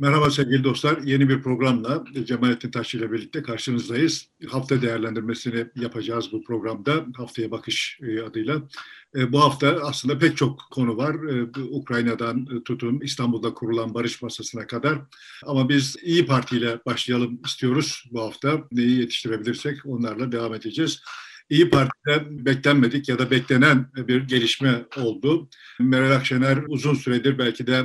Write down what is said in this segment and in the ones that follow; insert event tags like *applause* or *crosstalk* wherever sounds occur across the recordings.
Merhaba sevgili dostlar. Yeni bir programla Cemalettin Taşçı ile birlikte karşınızdayız. Hafta değerlendirmesini yapacağız bu programda. Haftaya Bakış e, adıyla. E, bu hafta aslında pek çok konu var. E, Ukrayna'dan tutun İstanbul'da kurulan barış masasına kadar. Ama biz İyi Parti ile başlayalım istiyoruz bu hafta. Neyi yetiştirebilirsek onlarla devam edeceğiz. İyi Parti'de beklenmedik ya da beklenen bir gelişme oldu. Meral Akşener uzun süredir belki de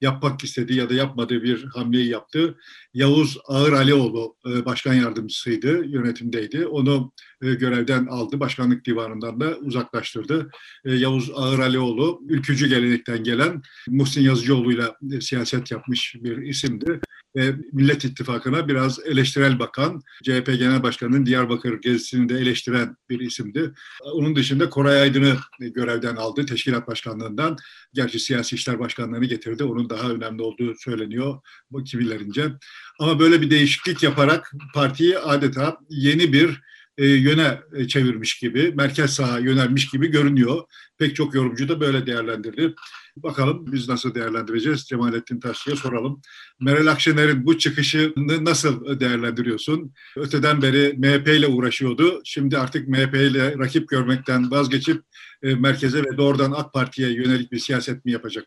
yapmak istediği ya da yapmadığı bir hamleyi yaptı. Yavuz Ağır Alioğlu e, başkan yardımcısıydı, yönetimdeydi. Onu e, görevden aldı, başkanlık divanından da uzaklaştırdı. E, Yavuz Ağır Alioğlu ülkücü gelenekten gelen Muhsin Yazıcıoğlu'yla siyaset yapmış bir isimdi ve Millet İttifakı'na biraz eleştirel bakan, CHP Genel Başkanı'nın Diyarbakır gezisini de eleştiren bir isimdi. Onun dışında Koray Aydın'ı görevden aldı, teşkilat başkanlığından. Gerçi siyasi işler başkanlığını getirdi. Onun daha önemli olduğu söyleniyor bu kibirlerince. Ama böyle bir değişiklik yaparak partiyi adeta yeni bir e, yöne e, çevirmiş gibi, merkez sağa yönelmiş gibi görünüyor. Pek çok yorumcu da böyle değerlendirdi. Bakalım biz nasıl değerlendireceğiz? Cemalettin Taşçı'ya soralım. Meral Akşener'in bu çıkışını nasıl değerlendiriyorsun? Öteden beri MHP ile uğraşıyordu. Şimdi artık MHP ile rakip görmekten vazgeçip e, merkeze ve doğrudan AK Parti'ye yönelik bir siyaset mi yapacak?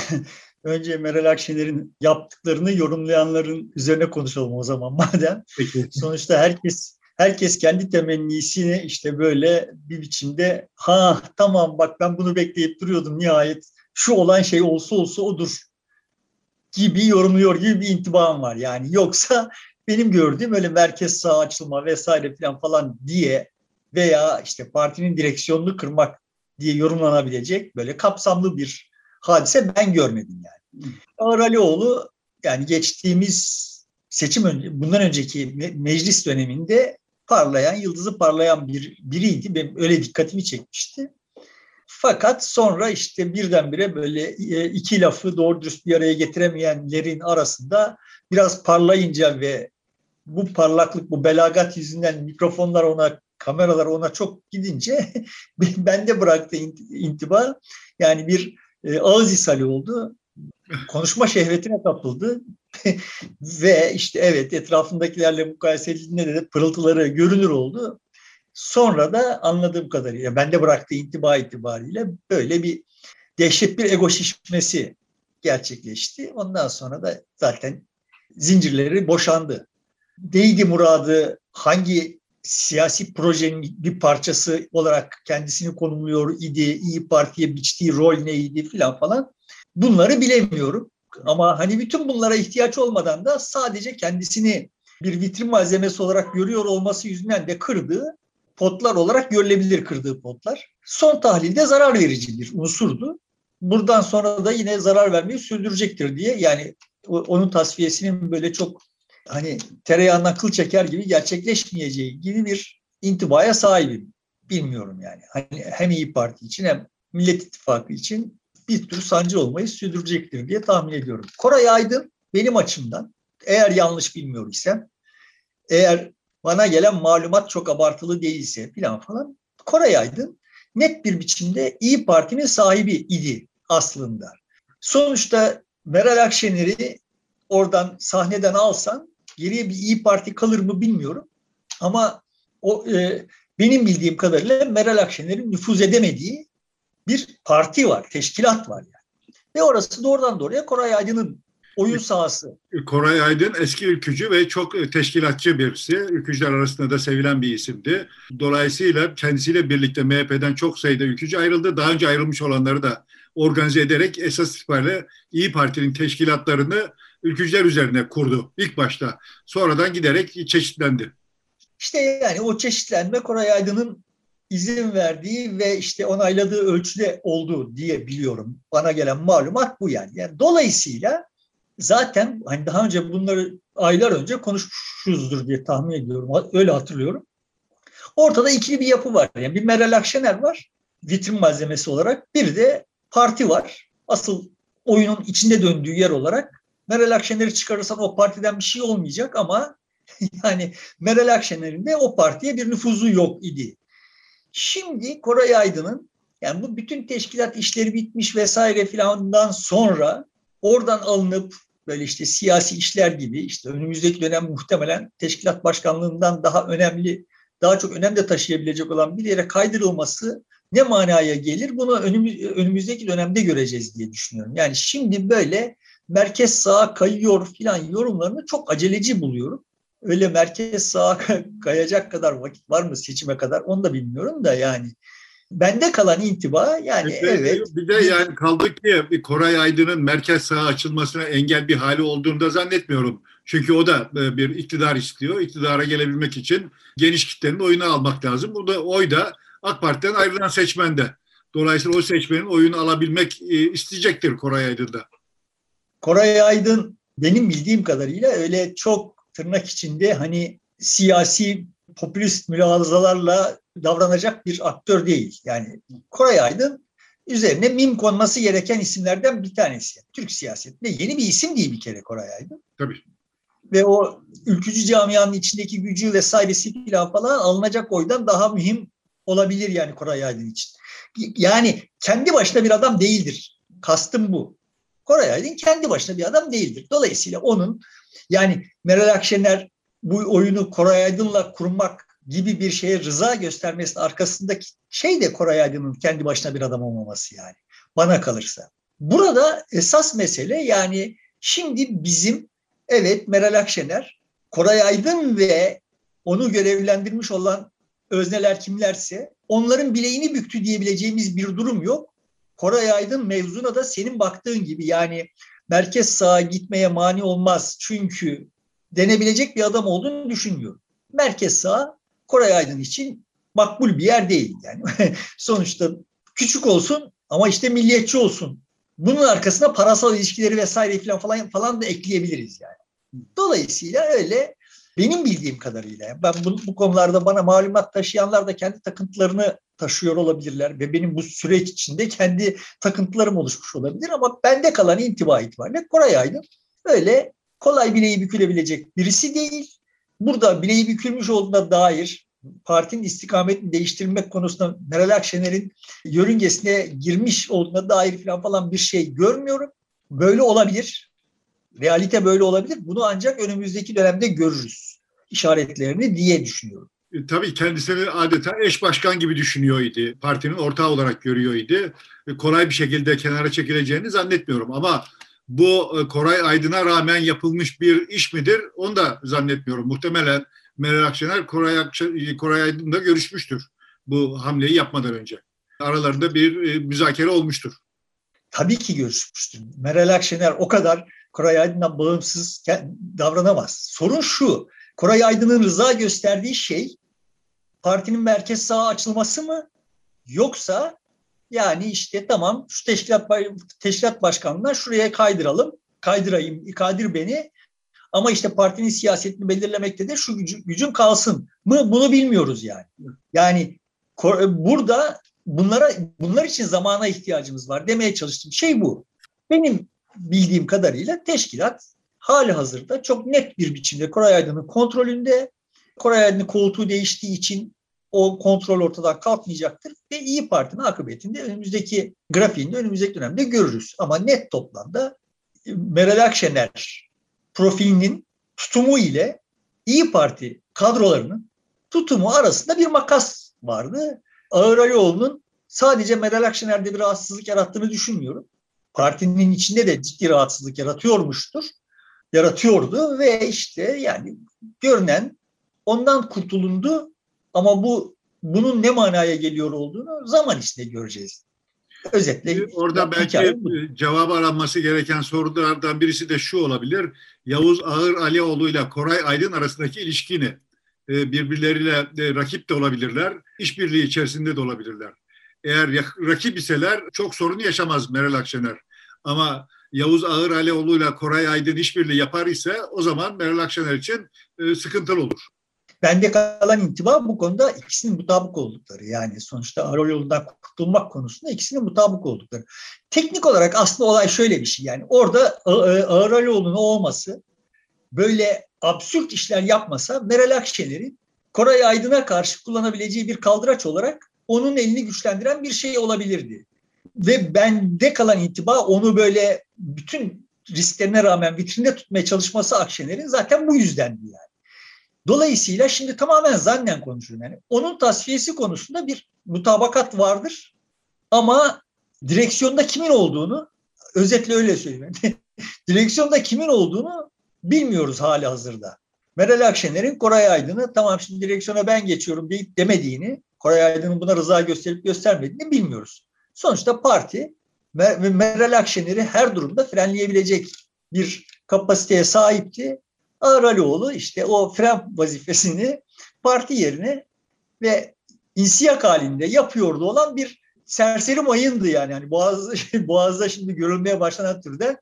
*laughs* Önce Meral Akşener'in yaptıklarını yorumlayanların üzerine konuşalım o zaman *laughs* madem. Peki. Sonuçta herkes herkes kendi temennisini işte böyle bir biçimde ha tamam bak ben bunu bekleyip duruyordum nihayet şu olan şey olsa olsa odur gibi yorumluyor gibi bir intibam var. Yani yoksa *laughs* benim gördüğüm öyle merkez sağ açılma vesaire falan falan diye veya işte partinin direksiyonunu kırmak diye yorumlanabilecek böyle kapsamlı bir hadise ben görmedim yani. Ağır yani geçtiğimiz seçim önce, bundan önceki meclis döneminde parlayan, yıldızı parlayan bir biriydi. Benim öyle dikkatimi çekmişti. Fakat sonra işte birdenbire böyle e, iki lafı doğru dürüst bir araya getiremeyenlerin arasında biraz parlayınca ve bu parlaklık, bu belagat yüzünden mikrofonlar ona, kameralar ona çok gidince *laughs* bende bıraktı intiba. Yani bir e, ağız ishali oldu. Konuşma şehvetine kapıldı. *laughs* Ve işte evet etrafındakilerle mukayese edildiğinde de pırıltıları görünür oldu. Sonra da anladığım kadarıyla bende bıraktığı intiba itibariyle böyle bir dehşet bir ego şişmesi gerçekleşti. Ondan sonra da zaten zincirleri boşandı. Neydi muradı, hangi siyasi projenin bir parçası olarak kendisini konumluyor idi, İyi Parti'ye biçtiği rol neydi filan falan. Bunları bilemiyorum. Ama hani bütün bunlara ihtiyaç olmadan da sadece kendisini bir vitrin malzemesi olarak görüyor olması yüzünden de kırdığı potlar olarak görülebilir kırdığı potlar. Son tahlilde zarar verici bir unsurdu. Buradan sonra da yine zarar vermeyi sürdürecektir diye yani onun tasfiyesinin böyle çok hani tereyağından kıl çeker gibi gerçekleşmeyeceği gibi bir intibaya sahibim. Bilmiyorum yani. Hani hem İyi Parti için hem Millet İttifakı için bir tür sancı olmayı sürdürecektir diye tahmin ediyorum. Koray Aydın benim açımdan eğer yanlış bilmiyor isem eğer bana gelen malumat çok abartılı değilse filan falan Koray Aydın net bir biçimde İyi Parti'nin sahibi idi aslında. Sonuçta Meral Akşener'i oradan sahneden alsan geriye bir İyi Parti kalır mı bilmiyorum. Ama o e, benim bildiğim kadarıyla Meral Akşener'in nüfuz edemediği bir parti var, teşkilat var yani. Ve orası doğrudan doğruya Koray Aydın'ın oyun sahası. Koray Aydın eski ülkücü ve çok e, teşkilatçı birisi. Ülkücüler arasında da sevilen bir isimdi. Dolayısıyla kendisiyle birlikte MHP'den çok sayıda ülkücü ayrıldı. Daha önce ayrılmış olanları da organize ederek esas itibariyle İyi Parti'nin teşkilatlarını ülkücüler üzerine kurdu ilk başta. Sonradan giderek çeşitlendi. İşte yani o çeşitlenme Koray Aydın'ın izin verdiği ve işte onayladığı ölçüde olduğu diye biliyorum. Bana gelen malumat bu yani. yani dolayısıyla zaten hani daha önce bunları aylar önce konuşmuşuzdur diye tahmin ediyorum. Öyle hatırlıyorum. Ortada ikili bir yapı var. Yani bir Meral Akşener var vitrin malzemesi olarak. Bir de parti var. Asıl oyunun içinde döndüğü yer olarak Meral Akşener'i çıkarırsan o partiden bir şey olmayacak ama *laughs* yani Meral Akşener'in de o partiye bir nüfuzu yok idi. Şimdi Koray Aydın'ın yani bu bütün teşkilat işleri bitmiş vesaire filandan sonra oradan alınıp böyle işte siyasi işler gibi işte önümüzdeki dönem muhtemelen teşkilat başkanlığından daha önemli, daha çok önem de taşıyabilecek olan bir yere kaydırılması ne manaya gelir? Bunu önümüz, önümüzdeki dönemde göreceğiz diye düşünüyorum. Yani şimdi böyle merkez sağa kayıyor filan yorumlarını çok aceleci buluyorum. Öyle merkez sağa *laughs* kayacak kadar vakit var mı seçime kadar onu da bilmiyorum da yani. Bende kalan intiba yani de, evet. Bir de yani kaldık ki Koray Aydın'ın merkez sağa açılmasına engel bir hali olduğunu da zannetmiyorum. Çünkü o da e, bir iktidar istiyor. İktidara gelebilmek için geniş kitlenin oyunu almak lazım. Bu da oy da AK Parti'den ayrılan seçmende. Dolayısıyla o seçmenin oyunu alabilmek e, isteyecektir Koray Aydın'da. Koray Aydın benim bildiğim kadarıyla öyle çok tırnak içinde hani siyasi popülist mülazalarla davranacak bir aktör değil. Yani Koray Aydın üzerine mim konması gereken isimlerden bir tanesi. Türk siyasetinde yeni bir isim değil bir kere Koray Aydın. Tabii. Ve o ülkücü camianın içindeki gücü vesairesi filan falan alınacak oydan daha mühim olabilir yani Koray Aydın için. Yani kendi başına bir adam değildir. Kastım bu. Koray Aydın kendi başına bir adam değildir. Dolayısıyla onun yani Meral Akşener bu oyunu Koray Aydın'la kurmak gibi bir şeye rıza göstermesinin arkasındaki şey de Koray Aydın'ın kendi başına bir adam olmaması yani. Bana kalırsa. Burada esas mesele yani şimdi bizim evet Meral Akşener, Koray Aydın ve onu görevlendirmiş olan özneler kimlerse onların bileğini büktü diyebileceğimiz bir durum yok. Koray Aydın mevzuna da senin baktığın gibi yani merkez sağa gitmeye mani olmaz çünkü denebilecek bir adam olduğunu düşünmüyorum. Merkez sağ Koray Aydın için makbul bir yer değil yani. *laughs* Sonuçta küçük olsun ama işte milliyetçi olsun. Bunun arkasına parasal ilişkileri vesaire falan falan falan da ekleyebiliriz yani. Dolayısıyla öyle benim bildiğim kadarıyla ben bu, bu konularda bana malumat taşıyanlar da kendi takıntılarını taşıyor olabilirler ve benim bu süreç içinde kendi takıntılarım oluşmuş olabilir ama bende kalan intiba itibariyle Koray Aydın öyle kolay bileği bükülebilecek birisi değil. Burada bileği bükülmüş olduğuna dair partinin istikametini değiştirmek konusunda Meral Akşener'in yörüngesine girmiş olduğuna dair falan falan bir şey görmüyorum. Böyle olabilir. Realite böyle olabilir. Bunu ancak önümüzdeki dönemde görürüz işaretlerini diye düşünüyorum. E, tabii kendisini adeta eş başkan gibi düşünüyor idi. Partinin ortağı olarak görüyor idi. E, kolay bir şekilde kenara çekileceğini zannetmiyorum ama bu e, Koray Aydın'a rağmen yapılmış bir iş midir? Onu da zannetmiyorum. Muhtemelen Meral Akşener Koray, Koray Aydın'la görüşmüştür bu hamleyi yapmadan önce. Aralarında bir müzakere olmuştur. Tabii ki görüşmüştür. Meral Akşener o kadar Koray Aydın'dan bağımsız davranamaz. Sorun şu, Koray Aydın'ın rıza gösterdiği şey partinin merkez sağa açılması mı? Yoksa yani işte tamam şu teşkilat, teşkilat başkanına şuraya kaydıralım. Kaydırayım, kaydır beni. Ama işte partinin siyasetini belirlemekte de şu gücün, gücün kalsın mı bunu bilmiyoruz yani. Yani burada bunlara bunlar için zamana ihtiyacımız var demeye çalıştığım şey bu. Benim bildiğim kadarıyla teşkilat hali hazırda çok net bir biçimde Koray Aydın'ın kontrolünde. Koray Aydın'ın koltuğu değiştiği için o kontrol ortadan kalkmayacaktır ve İyi Parti'nin akıbetinde önümüzdeki grafiğinde önümüzdeki dönemde görürüz. Ama net toplamda e, Meral Akşener profilinin tutumu ile İyi Parti kadrolarının tutumu arasında bir makas vardı. Ağır Alioğlu'nun sadece Meral Akşener'de bir rahatsızlık yarattığını düşünmüyorum. Partinin içinde de ciddi rahatsızlık yaratıyormuştur. Yaratıyordu ve işte yani görünen ondan kurtulundu ama bu bunun ne manaya geliyor olduğunu zaman içinde göreceğiz. Özetle orada belki cevap aranması gereken sorulardan birisi de şu olabilir. Yavuz Ağır Alioğlu ile Koray Aydın arasındaki ilişkini e, birbirleriyle e, rakip de olabilirler, işbirliği içerisinde de olabilirler. Eğer rakip iseler çok sorun yaşamaz Meral Akşener. Ama Yavuz Ağır Alioğlu ile Koray Aydın işbirliği yapar ise o zaman Meral Akşener için e, sıkıntılı olur. Bende kalan intiba bu konuda ikisinin mutabık oldukları. Yani sonuçta Arol yolundan kurtulmak konusunda ikisinin mutabık oldukları. Teknik olarak aslında olay şöyle bir şey. Yani orada Araloğlu'nun olması böyle absürt işler yapmasa Meral Akşener'in Koray Aydın'a karşı kullanabileceği bir kaldıraç olarak onun elini güçlendiren bir şey olabilirdi. Ve bende kalan intiba onu böyle bütün risklerine rağmen vitrinde tutmaya çalışması Akşener'in zaten bu yüzdendi yani. Dolayısıyla şimdi tamamen zannen konuşuyorum yani. Onun tasfiyesi konusunda bir mutabakat vardır. Ama direksiyonda kimin olduğunu özetle öyle söyleyeyim. *laughs* direksiyonda kimin olduğunu bilmiyoruz hali hazırda. Meral Akşener'in Koray Aydın'ı tamam şimdi direksiyona ben geçiyorum deyip demediğini, Koray Aydın'ın buna rıza gösterip göstermediğini bilmiyoruz. Sonuçta parti Meral Akşener'i her durumda frenleyebilecek bir kapasiteye sahipti. Ağır Alioğlu işte o fren vazifesini parti yerine ve insiyak halinde yapıyordu olan bir serseri mayındı yani. yani Boğaz'da, *laughs* Boğaz'da şimdi görülmeye başlanan türden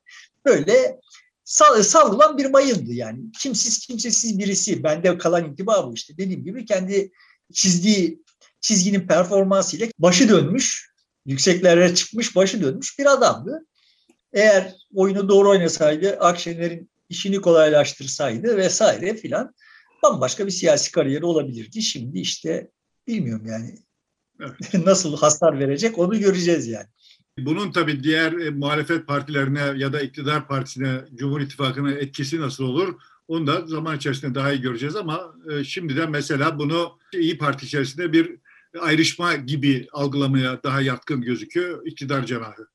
böyle sal, salgılan bir mayındı yani. Kimsiz kimsesiz birisi. Bende kalan intiba bu işte. Dediğim gibi kendi çizdiği çizginin performansıyla başı dönmüş, yükseklere çıkmış, başı dönmüş bir adamdı. Eğer oyunu doğru oynasaydı, Akşener'in işini kolaylaştırsaydı vesaire filan bambaşka bir siyasi kariyeri olabilirdi. Şimdi işte bilmiyorum yani evet. *laughs* nasıl hasar verecek onu göreceğiz yani. Bunun tabii diğer e, muhalefet partilerine ya da iktidar partisine, Cumhur İttifakı'na etkisi nasıl olur? Onu da zaman içerisinde daha iyi göreceğiz ama e, şimdiden mesela bunu İyi Parti içerisinde bir ayrışma gibi algılamaya daha yatkın gözüküyor iktidar cenahı.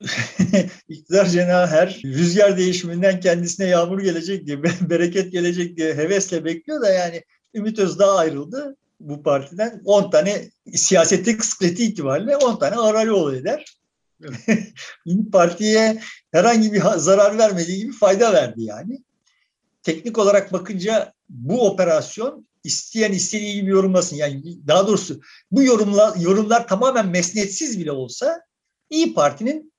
*laughs* İktidar cenahı her rüzgar değişiminden kendisine yağmur gelecek diye, *laughs* bereket gelecek diye hevesle bekliyor da yani Ümit Özdağ ayrıldı bu partiden. 10 tane siyasette kıskleti itibariyle 10 tane Aralioğlu eder. Evet. *laughs* Partiye herhangi bir zarar vermediği gibi fayda verdi yani. Teknik olarak bakınca bu operasyon isteyen istediği gibi yorumlasın. Yani daha doğrusu bu yorumlar, yorumlar tamamen mesnetsiz bile olsa İyi Parti'nin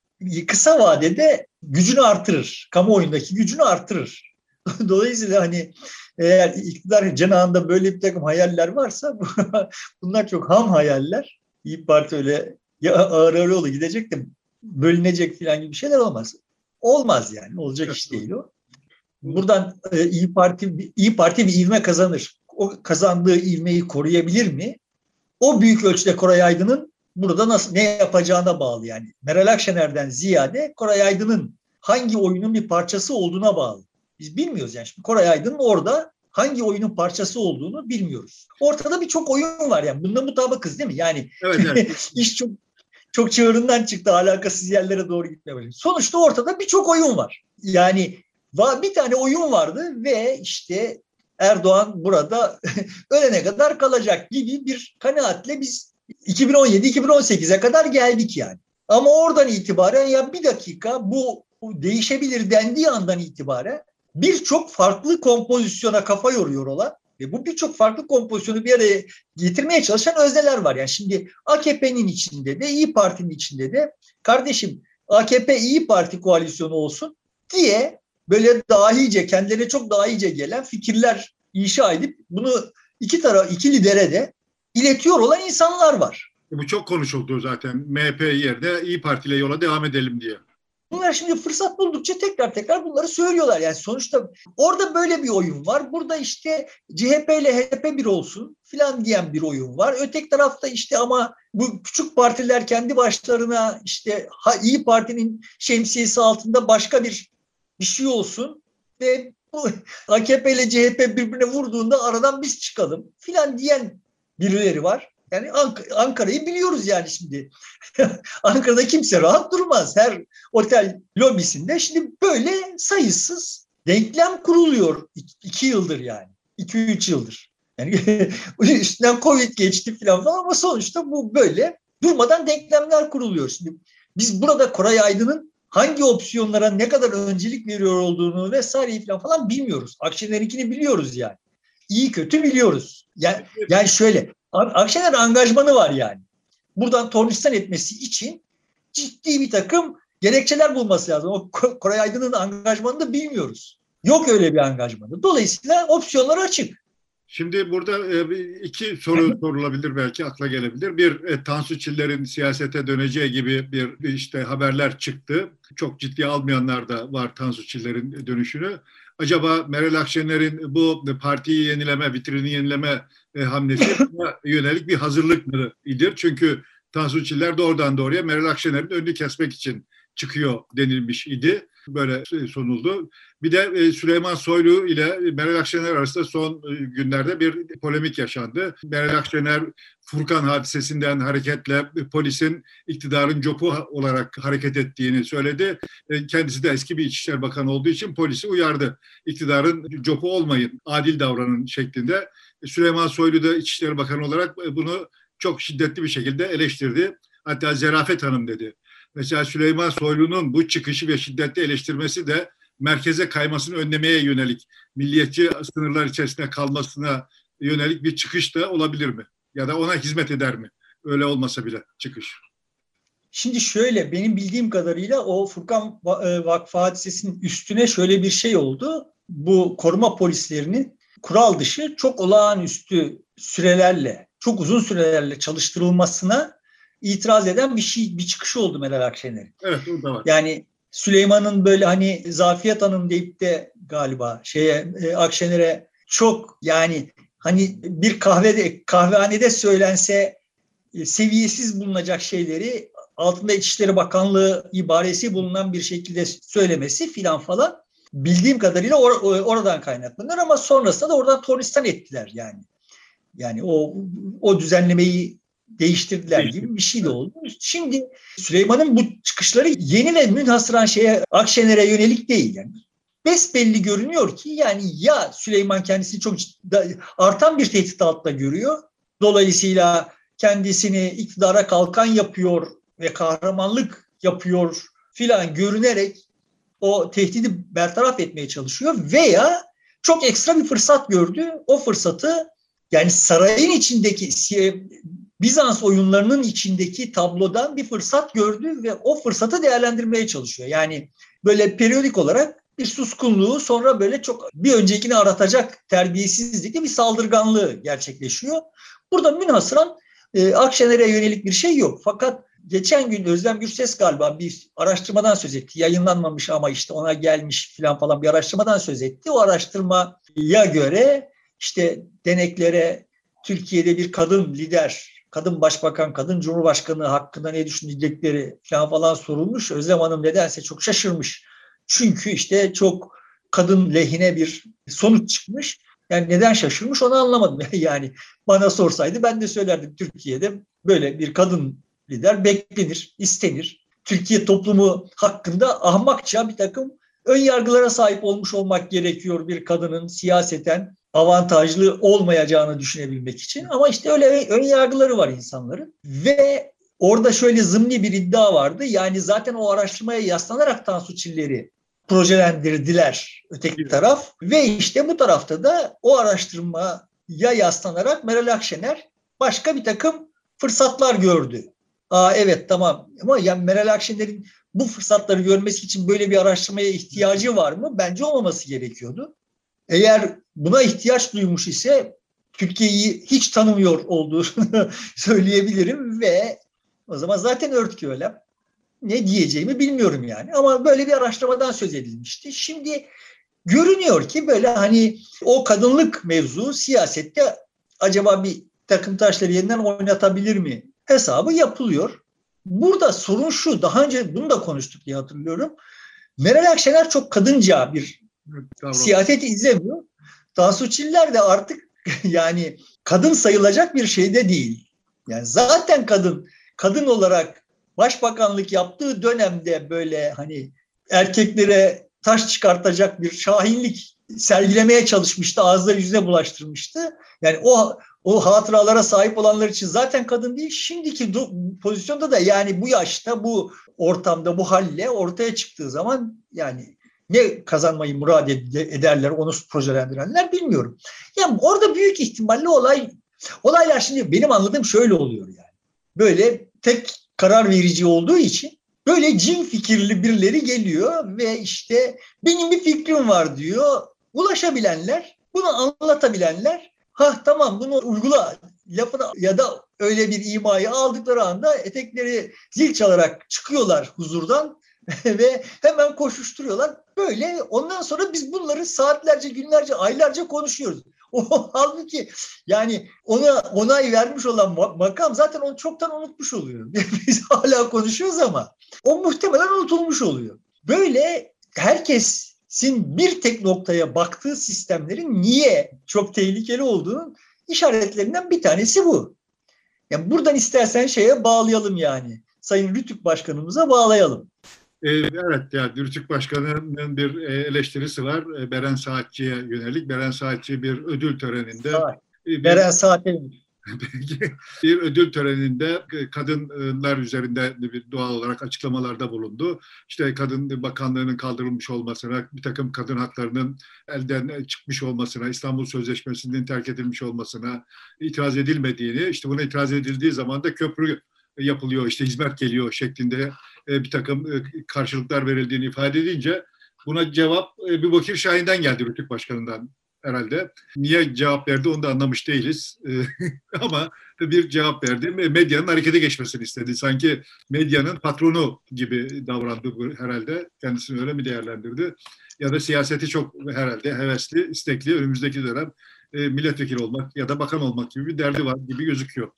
kısa vadede gücünü artırır. Kamuoyundaki gücünü artırır. *laughs* Dolayısıyla hani eğer iktidar cenahında böyle bir takım hayaller varsa *laughs* bunlar çok ham hayaller. İyi Parti öyle ya ağır ağır gidecek de bölünecek falan gibi şeyler olmaz. Olmaz yani. Olacak iş değil o. Buradan e, İyi Parti İyi Parti bir ivme kazanır. O kazandığı ivmeyi koruyabilir mi? O büyük ölçüde Koray Aydın'ın burada nasıl ne yapacağına bağlı yani. Meral Akşener'den ziyade Koray Aydın'ın hangi oyunun bir parçası olduğuna bağlı. Biz bilmiyoruz yani. Şimdi Koray Aydın'ın orada hangi oyunun parçası olduğunu bilmiyoruz. Ortada birçok oyun var yani. Bunda mutabıkız değil mi? Yani evet, evet. *laughs* iş çok çok çığırından çıktı. Alakasız yerlere doğru gitmeye başladı. Sonuçta ortada birçok oyun var. Yani bir tane oyun vardı ve işte Erdoğan burada *laughs* ölene kadar kalacak gibi bir kanaatle biz 2017-2018'e kadar geldik yani. Ama oradan itibaren ya bir dakika bu değişebilir dendiği andan itibaren birçok farklı kompozisyona kafa yoruyor olan ve bu birçok farklı kompozisyonu bir araya getirmeye çalışan özneler var. Yani şimdi AKP'nin içinde de İyi Parti'nin içinde de kardeşim AKP İyi Parti koalisyonu olsun diye böyle dahice kendilerine çok dahice gelen fikirler inşa edip bunu iki taraf iki lidere de iletiyor olan insanlar var. Bu çok konuşuldu zaten. MHP yerde İyi Parti ile yola devam edelim diye. Bunlar şimdi fırsat buldukça tekrar tekrar bunları söylüyorlar. Yani sonuçta orada böyle bir oyun var. Burada işte CHP ile HDP bir olsun filan diyen bir oyun var. Öteki tarafta işte ama bu küçük partiler kendi başlarına işte ha, İyi Parti'nin şemsiyesi altında başka bir bir şey olsun ve bu *laughs* AKP ile CHP birbirine vurduğunda aradan biz çıkalım filan diyen birileri var. Yani Ank- Ankara'yı biliyoruz yani şimdi. *laughs* Ankara'da kimse rahat durmaz. Her otel lobisinde şimdi böyle sayısız denklem kuruluyor. iki yıldır yani. iki üç yıldır. Yani *laughs* üstünden Covid geçti falan falan ama sonuçta bu böyle durmadan denklemler kuruluyor. Şimdi biz burada Koray Aydın'ın hangi opsiyonlara ne kadar öncelik veriyor olduğunu vesaire falan falan bilmiyoruz. Akşener'inkini biliyoruz yani. İyi kötü biliyoruz. Yani, yani şöyle Akşener angajmanı var yani. Buradan tornistan etmesi için ciddi bir takım gerekçeler bulması lazım. O Koray Aydın'ın angajmanını da bilmiyoruz. Yok öyle bir angajmanı. Dolayısıyla opsiyonlar açık. Şimdi burada e, iki soru sorulabilir belki akla gelebilir. Bir e, Tansu Çiller'in siyasete döneceği gibi bir işte haberler çıktı. Çok ciddi almayanlar da var Tansu Çiller'in dönüşünü. Acaba Meral Akşener'in bu partiyi yenileme, vitrini yenileme e, hamlesi *laughs* yönelik bir hazırlık mıdır? Çünkü Tansu Çiller doğrudan doğruya Meral Akşener'in önünü kesmek için çıkıyor denilmiş idi. Böyle sonuldu. Bir de e, Süleyman Soylu ile Meral Akşener arasında son e, günlerde bir polemik yaşandı. Meral Akşener Furkan hadisesinden hareketle polisin iktidarın copu olarak hareket ettiğini söyledi. E, kendisi de eski bir İçişleri Bakanı olduğu için polisi uyardı. İktidarın copu olmayın, adil davranın şeklinde. Süleyman Soylu da İçişleri Bakanı olarak bunu çok şiddetli bir şekilde eleştirdi. Hatta Zerafet Hanım dedi. Mesela Süleyman Soylu'nun bu çıkışı ve şiddetli eleştirmesi de merkeze kaymasını önlemeye yönelik, milliyetçi sınırlar içerisinde kalmasına yönelik bir çıkış da olabilir mi? Ya da ona hizmet eder mi? Öyle olmasa bile çıkış. Şimdi şöyle benim bildiğim kadarıyla o Furkan e, Vakfı hadisesinin üstüne şöyle bir şey oldu. Bu koruma polislerinin kural dışı çok olağanüstü sürelerle, çok uzun sürelerle çalıştırılmasına itiraz eden bir şey bir çıkışı oldu Meral Akşener'in. Evet, o da var. Yani Süleyman'ın böyle hani Zafiyet Hanım deyip de galiba şeye e, Akşener'e çok yani hani bir kahvede kahvehanede söylense e, seviyesiz bulunacak şeyleri altında İçişleri Bakanlığı ibaresi bulunan bir şekilde söylemesi filan falan bildiğim kadarıyla or- oradan kaynaklanır ama sonrasında da oradan tornistan ettiler yani. Yani o o düzenlemeyi değiştirdiler gibi bir şey de oldu. Şimdi Süleyman'ın bu çıkışları yeni ve münhasıran şeye Akşener'e yönelik değil yani. Besbelli görünüyor ki yani ya Süleyman kendisini çok artan bir tehdit altında görüyor. Dolayısıyla kendisini iktidara kalkan yapıyor ve kahramanlık yapıyor filan görünerek o tehdidi bertaraf etmeye çalışıyor veya çok ekstra bir fırsat gördü. O fırsatı yani sarayın içindeki Bizans oyunlarının içindeki tablodan bir fırsat gördü ve o fırsatı değerlendirmeye çalışıyor. Yani böyle periyodik olarak bir suskunluğu sonra böyle çok bir öncekini aratacak terbiyesizlikle bir saldırganlığı gerçekleşiyor. Burada münhasıran e, Akşener'e yönelik bir şey yok. Fakat geçen gün Özlem Gürses galiba bir araştırmadan söz etti. Yayınlanmamış ama işte ona gelmiş falan falan bir araştırmadan söz etti. O araştırmaya göre işte deneklere Türkiye'de bir kadın lider kadın başbakan, kadın cumhurbaşkanı hakkında ne düşünecekleri falan falan sorulmuş. Özlem Hanım nedense çok şaşırmış. Çünkü işte çok kadın lehine bir sonuç çıkmış. Yani neden şaşırmış onu anlamadım. *laughs* yani bana sorsaydı ben de söylerdim Türkiye'de böyle bir kadın lider beklenir, istenir. Türkiye toplumu hakkında ahmakça bir takım ön yargılara sahip olmuş olmak gerekiyor bir kadının siyaseten avantajlı olmayacağını düşünebilmek için. Ama işte öyle ön yargıları var insanların. Ve orada şöyle zımni bir iddia vardı. Yani zaten o araştırmaya yaslanarak Tansu Çiller'i projelendirdiler öteki taraf. Ve işte bu tarafta da o araştırmaya yaslanarak Meral Akşener başka bir takım fırsatlar gördü. Aa evet tamam ama yani Meral Akşener'in bu fırsatları görmesi için böyle bir araştırmaya ihtiyacı var mı? Bence olmaması gerekiyordu. Eğer buna ihtiyaç duymuş ise Türkiye'yi hiç tanımıyor olduğunu *laughs* söyleyebilirim ve o zaman zaten örtüyorlar. Ne diyeceğimi bilmiyorum yani. Ama böyle bir araştırmadan söz edilmişti. Şimdi görünüyor ki böyle hani o kadınlık mevzu siyasette acaba bir takım taşları yeniden oynatabilir mi hesabı yapılıyor. Burada sorun şu, daha önce bunu da konuştuk diye hatırlıyorum. Meral Akşener çok kadınca bir Tamam. Siyaseti izlemiyor. Tansu Çiller de artık *laughs* yani kadın sayılacak bir şeyde değil. Yani zaten kadın kadın olarak başbakanlık yaptığı dönemde böyle hani erkeklere taş çıkartacak bir şahinlik sergilemeye çalışmıştı. Ağızları yüzüne bulaştırmıştı. Yani o o hatıralara sahip olanlar için zaten kadın değil. Şimdiki pozisyonda da yani bu yaşta bu ortamda bu halle ortaya çıktığı zaman yani ne kazanmayı murad ederler onu projelendirenler bilmiyorum. Yani orada büyük ihtimalle olay olaylar şimdi benim anladığım şöyle oluyor yani. Böyle tek karar verici olduğu için böyle cin fikirli birileri geliyor ve işte benim bir fikrim var diyor. Ulaşabilenler, bunu anlatabilenler ha tamam bunu uygula lafını ya da öyle bir imayı aldıkları anda etekleri zil çalarak çıkıyorlar huzurdan *laughs* ve hemen koşuşturuyorlar. Böyle ondan sonra biz bunları saatlerce, günlerce, aylarca konuşuyoruz. *laughs* O halbuki yani ona onay vermiş olan makam zaten onu çoktan unutmuş oluyor. *laughs* Biz hala konuşuyoruz ama o muhtemelen unutulmuş oluyor. Böyle herkesin bir tek noktaya baktığı sistemlerin niye çok tehlikeli olduğunu işaretlerinden bir tanesi bu. Yani buradan istersen şeye bağlayalım yani. Sayın Rütük Başkanımıza bağlayalım. Ee, evet, yani Rütük Başkanı'nın bir e, eleştirisi var. E, Beren Saatçı'ya yönelik. Beren Saatçı bir ödül töreninde. Saat. Bir, Beren Saat'e *laughs* bir ödül töreninde kadınlar üzerinde bir doğal olarak açıklamalarda bulundu. İşte kadın bakanlığının kaldırılmış olmasına, bir takım kadın haklarının elden çıkmış olmasına, İstanbul Sözleşmesi'nin terk edilmiş olmasına itiraz edilmediğini, işte buna itiraz edildiği zaman da köprü yapılıyor, işte hizmet geliyor şeklinde e, bir takım e, karşılıklar verildiğini ifade edince buna cevap e, bir Bakir Şahin'den geldi Rütük Başkanı'ndan herhalde. Niye cevap verdi onu da anlamış değiliz. *laughs* Ama bir cevap verdi. Medyanın harekete geçmesini istedi. Sanki medyanın patronu gibi davrandı herhalde. Kendisini öyle mi değerlendirdi? Ya da siyaseti çok herhalde hevesli, istekli önümüzdeki dönem milletvekili olmak ya da bakan olmak gibi bir derdi var gibi gözüküyor.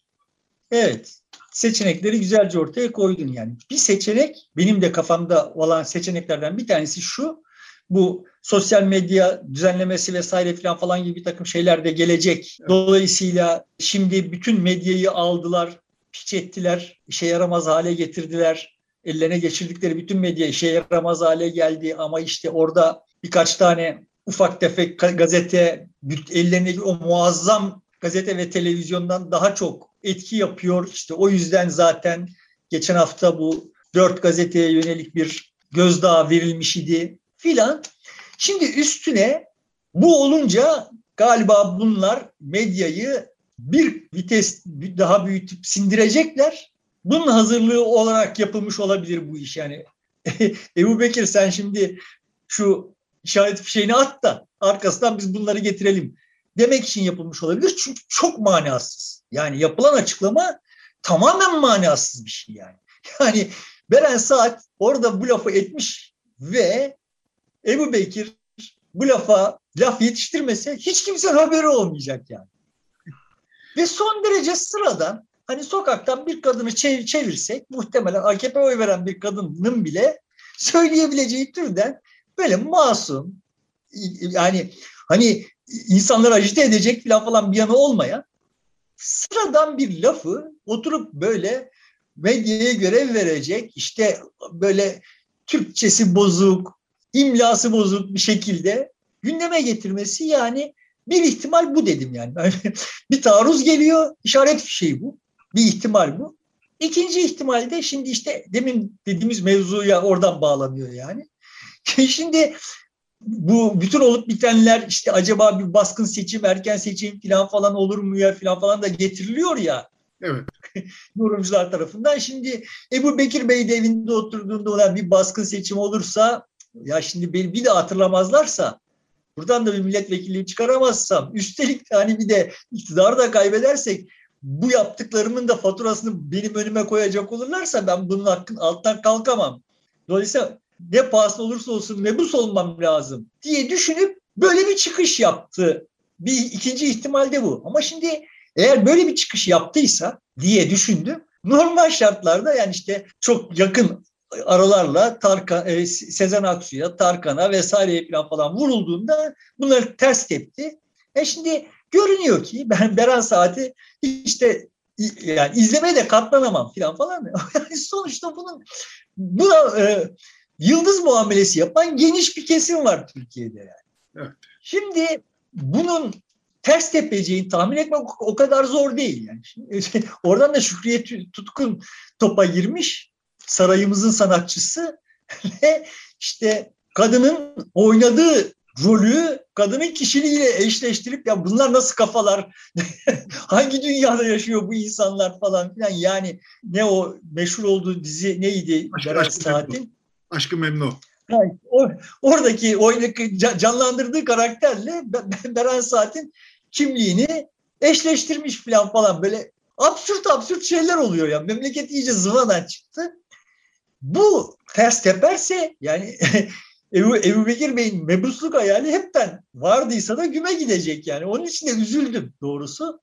Evet. Seçenekleri güzelce ortaya koydun yani. Bir seçenek benim de kafamda olan seçeneklerden bir tanesi şu. Bu sosyal medya düzenlemesi vesaire falan falan gibi bir takım şeyler de gelecek. Dolayısıyla şimdi bütün medyayı aldılar, piç ettiler, işe yaramaz hale getirdiler. Ellerine geçirdikleri bütün medya işe yaramaz hale geldi ama işte orada birkaç tane ufak tefek gazete ellerindeki o muazzam gazete ve televizyondan daha çok etki yapıyor. İşte o yüzden zaten geçen hafta bu dört gazeteye yönelik bir gözdağı verilmiş idi filan. Şimdi üstüne bu olunca galiba bunlar medyayı bir vites daha büyütüp sindirecekler. Bunun hazırlığı olarak yapılmış olabilir bu iş yani. *laughs* Ebu Bekir sen şimdi şu işaret fişeğini at da arkasından biz bunları getirelim demek için yapılmış olabilir. Çünkü çok manasız. Yani yapılan açıklama tamamen manasız bir şey yani. *laughs* Yani Beren Saat orada bu lafı etmiş ve Ebu Bekir bu lafa laf yetiştirmese hiç kimse haberi olmayacak yani. *laughs* Ve son derece sıradan hani sokaktan bir kadını çevirsek muhtemelen AKP oy veren bir kadının bile söyleyebileceği türden böyle masum yani hani insanları acite edecek falan falan bir yanı olmayan sıradan bir lafı oturup böyle medyaya görev verecek işte böyle Türkçesi bozuk, imlası bozuk bir şekilde gündeme getirmesi yani bir ihtimal bu dedim yani. *laughs* bir taarruz geliyor, işaret fişeği bu. Bir ihtimal bu. İkinci ihtimal de şimdi işte demin dediğimiz mevzuya oradan bağlanıyor yani. *laughs* Şimdi bu bütün olup bitenler işte acaba bir baskın seçim, erken seçim falan falan olur mu ya falan falan da getiriliyor ya. Evet. *laughs* yorumcular tarafından. Şimdi Ebu Bekir Bey de evinde oturduğunda olan bir baskın seçim olursa ya şimdi beni bir de hatırlamazlarsa buradan da bir milletvekilliği çıkaramazsam üstelik hani bir de iktidarı da kaybedersek bu yaptıklarımın da faturasını benim önüme koyacak olurlarsa ben bunun hakkın alttan kalkamam. Dolayısıyla ne pahasına olursa olsun mebus olmam lazım diye düşünüp böyle bir çıkış yaptı. Bir ikinci ihtimal de bu. Ama şimdi eğer böyle bir çıkış yaptıysa diye düşündüm. Normal şartlarda yani işte çok yakın aralarla Tarkan, e, Sezen Aksu'ya, Tarkan'a vesaire falan falan vurulduğunda bunları ters tepti. E şimdi görünüyor ki ben *laughs* Beren Saati işte yani izlemeye de katlanamam falan falan. *laughs* Sonuçta bunun bu da e, yıldız muamelesi yapan geniş bir kesim var Türkiye'de yani. Evet. Şimdi bunun ters tepeceğini tahmin etmek o kadar zor değil yani. Şimdi, *laughs* oradan da Şükriye Tutkun topa girmiş. Sarayımızın sanatçısı *laughs* ve işte kadının oynadığı rolü kadının kişiliğiyle eşleştirip ya bunlar nasıl kafalar *laughs* hangi dünyada yaşıyor bu insanlar falan filan yani ne o meşhur olduğu dizi neydi Berat Saat'in Aşkı Memnu. Yani, oradaki oynaki canlandırdığı karakterle Beren Saat'in kimliğini eşleştirmiş falan falan böyle absürt absürt şeyler oluyor ya. Memleket iyice zıvadan çıktı. Bu ters teperse yani *laughs* Ebu, Ebu Bekir Bey'in mebusluk hayali hepten vardıysa da güme gidecek yani. Onun için de üzüldüm doğrusu.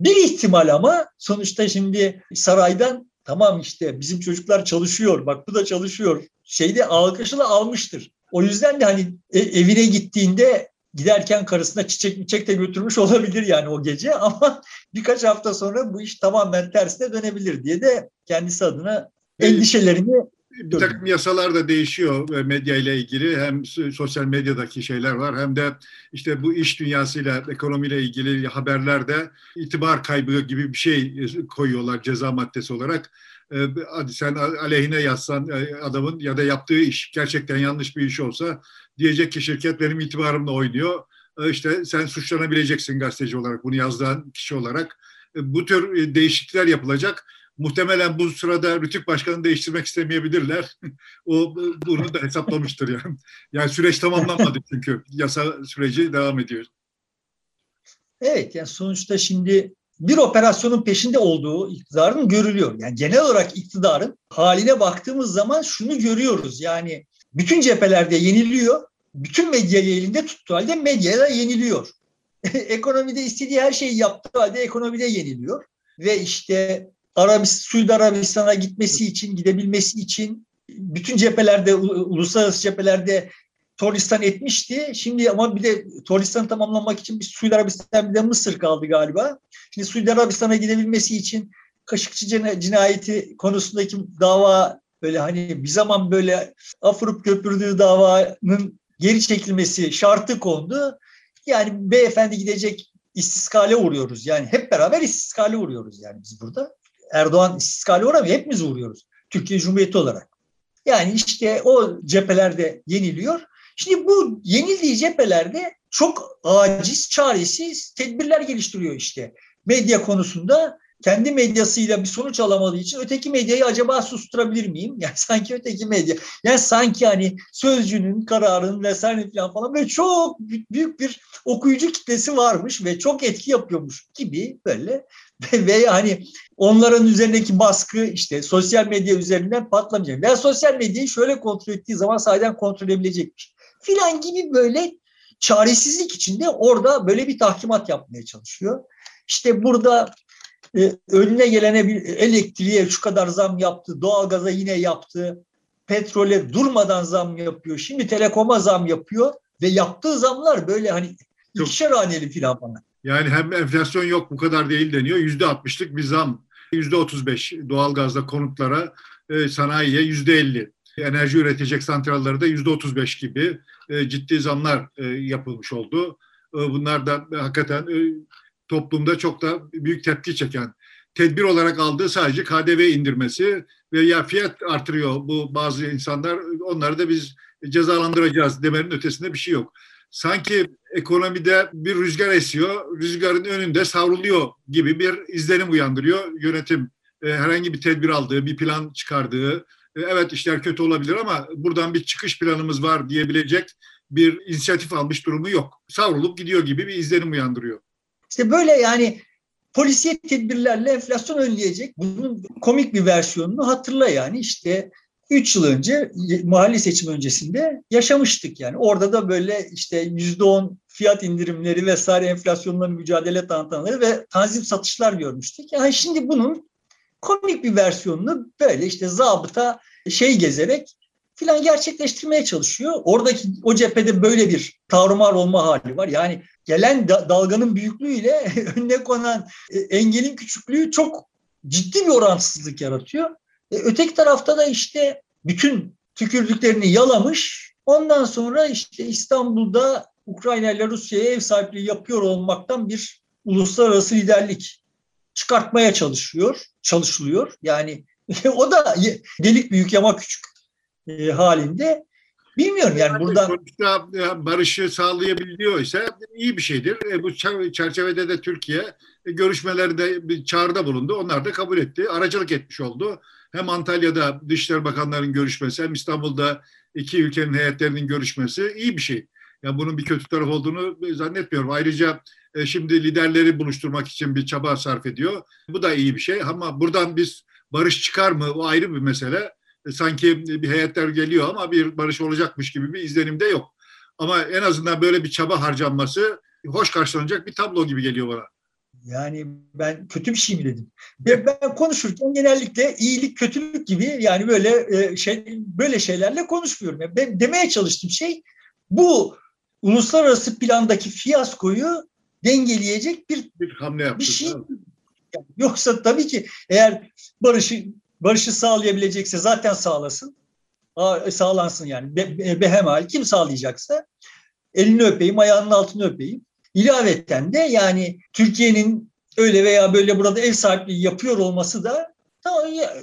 Bir ihtimal ama sonuçta şimdi saraydan tamam işte bizim çocuklar çalışıyor bak bu da çalışıyor şeyde alkışla almıştır. O yüzden de hani e, evine gittiğinde giderken karısına çiçek çiçek de götürmüş *laughs* olabilir yani o gece *laughs* ama birkaç hafta sonra bu iş tamamen tersine dönebilir diye de kendisi adına endişelerini bir takım yasalar da değişiyor medya ile ilgili. Hem sosyal medyadaki şeyler var hem de işte bu iş dünyasıyla, ekonomiyle ilgili haberlerde itibar kaybı gibi bir şey koyuyorlar ceza maddesi olarak. Hadi sen aleyhine yazsan e, adamın ya da yaptığı iş gerçekten yanlış bir iş olsa diyecek ki şirket benim itibarımla oynuyor. İşte sen suçlanabileceksin gazeteci olarak bunu yazdığın kişi olarak. Bu tür e, değişiklikler yapılacak Muhtemelen bu sırada Rütük Başkanı'nı değiştirmek istemeyebilirler. *laughs* o bunu da hesaplamıştır yani. Yani süreç tamamlanmadı *laughs* çünkü yasa süreci devam ediyor. Evet yani sonuçta şimdi bir operasyonun peşinde olduğu iktidarın görülüyor. Yani genel olarak iktidarın haline baktığımız zaman şunu görüyoruz. Yani bütün cephelerde yeniliyor. Bütün medyayı elinde tuttuğu halde medyada yeniliyor. *laughs* ekonomide istediği her şeyi yaptığı halde ekonomide yeniliyor. Ve işte Arabist, Suudi Arabistan'a gitmesi için, gidebilmesi için bütün cephelerde, uluslararası cephelerde Tornistan etmişti. Şimdi ama bir de Tornistan'ı tamamlamak için bir Suudi Arabistan bir de Mısır kaldı galiba. Şimdi Suudi Arabistan'a gidebilmesi için Kaşıkçı cinayeti konusundaki dava böyle hani bir zaman böyle afırıp köpürdüğü davanın geri çekilmesi şartı kondu. Yani beyefendi gidecek istiskale uğruyoruz. Yani hep beraber istiskale uğruyoruz yani biz burada. Erdoğan istiskale uğramıyor. Hepimiz uğruyoruz. Türkiye Cumhuriyeti olarak. Yani işte o cephelerde yeniliyor. Şimdi bu yenildiği cephelerde çok aciz, çaresiz tedbirler geliştiriyor işte. Medya konusunda kendi medyasıyla bir sonuç alamadığı için öteki medyayı acaba susturabilir miyim? *laughs* Yani sanki öteki medya. Yani sanki hani sözcünün, kararının vesaire falan falan böyle çok büyük bir okuyucu kitlesi varmış ve çok etki yapıyormuş gibi böyle *laughs* ve hani onların üzerindeki baskı işte sosyal medya üzerinden patlamayacak. Veya sosyal medyayı şöyle kontrol ettiği zaman sahiden kontrol edebilecekmiş. Filan gibi böyle çaresizlik içinde orada böyle bir tahkimat yapmaya çalışıyor. İşte burada e, önüne gelene bir elektriğe şu kadar zam yaptı, doğalgaza yine yaptı, petrole durmadan zam yapıyor. Şimdi telekoma zam yapıyor ve yaptığı zamlar böyle hani ikişer haneli filan bana. Yani hem enflasyon yok bu kadar değil deniyor. Yüzde altmışlık bir zam. Yüzde otuz beş doğalgazda konutlara, e, sanayiye yüzde elli. Enerji üretecek santralları da yüzde otuz beş gibi e, ciddi zamlar e, yapılmış oldu. Bunlar da hakikaten toplumda çok da büyük tepki çeken tedbir olarak aldığı sadece KDV indirmesi ve ya fiyat artırıyor bu bazı insanlar onları da biz cezalandıracağız demenin ötesinde bir şey yok sanki ekonomide bir rüzgar esiyor, rüzgarın önünde savruluyor gibi bir izlenim uyandırıyor yönetim. E, herhangi bir tedbir aldığı, bir plan çıkardığı, e, evet işler kötü olabilir ama buradan bir çıkış planımız var diyebilecek bir inisiyatif almış durumu yok. Savrulup gidiyor gibi bir izlenim uyandırıyor. İşte böyle yani polisiye tedbirlerle enflasyon önleyecek. Bunun komik bir versiyonunu hatırla yani işte 3 yıl önce mahalli seçim öncesinde yaşamıştık yani. Orada da böyle işte %10 fiyat indirimleri vesaire enflasyonla mücadele tantanları ve tanzim satışlar görmüştük. Yani şimdi bunun komik bir versiyonunu böyle işte zabıta şey gezerek filan gerçekleştirmeye çalışıyor. Oradaki o cephede böyle bir tarumar olma hali var. Yani gelen dalganın büyüklüğüyle *laughs* önüne konan e, engelin küçüklüğü çok ciddi bir orantısızlık yaratıyor. E, öteki tarafta da işte bütün tükürdüklerini yalamış. Ondan sonra işte İstanbul'da Ukrayna ile Rusya'ya ev sahipliği yapıyor olmaktan bir uluslararası liderlik çıkartmaya çalışıyor, çalışılıyor. Yani *laughs* o da delik büyük yama küçük e, halinde. Bilmiyorum yani, yani burada... Sonuçta e, barışı sağlayabiliyor ise iyi bir şeydir. E, bu çerçevede de Türkiye e, görüşmelerde bir çağrıda bulundu. Onlar da kabul etti. Aracılık etmiş oldu hem Antalya'da Dışişleri Bakanlarının görüşmesi hem İstanbul'da iki ülkenin heyetlerinin görüşmesi iyi bir şey. Yani bunun bir kötü taraf olduğunu zannetmiyorum. Ayrıca e, şimdi liderleri buluşturmak için bir çaba sarf ediyor. Bu da iyi bir şey ama buradan biz barış çıkar mı o ayrı bir mesele. E, sanki bir heyetler geliyor ama bir barış olacakmış gibi bir izlenim de yok. Ama en azından böyle bir çaba harcanması hoş karşılanacak bir tablo gibi geliyor bana. Yani ben kötü bir şey mi dedim? Ben konuşurken genellikle iyilik, kötülük gibi yani böyle e, şey böyle şeylerle konuşmuyorum. Ben demeye çalıştığım şey bu uluslararası plandaki fiyaskoyu dengeleyecek bir bir hamle yaptık. Bir şey. Yoksa tabii ki eğer barışı barışı sağlayabilecekse zaten sağlasın. Sağlansın yani. Be, behemal kim sağlayacaksa elini öpeyim, ayağının altını öpeyim. İlaveten de yani Türkiye'nin öyle veya böyle burada ev sahipliği yapıyor olması da tamam ya,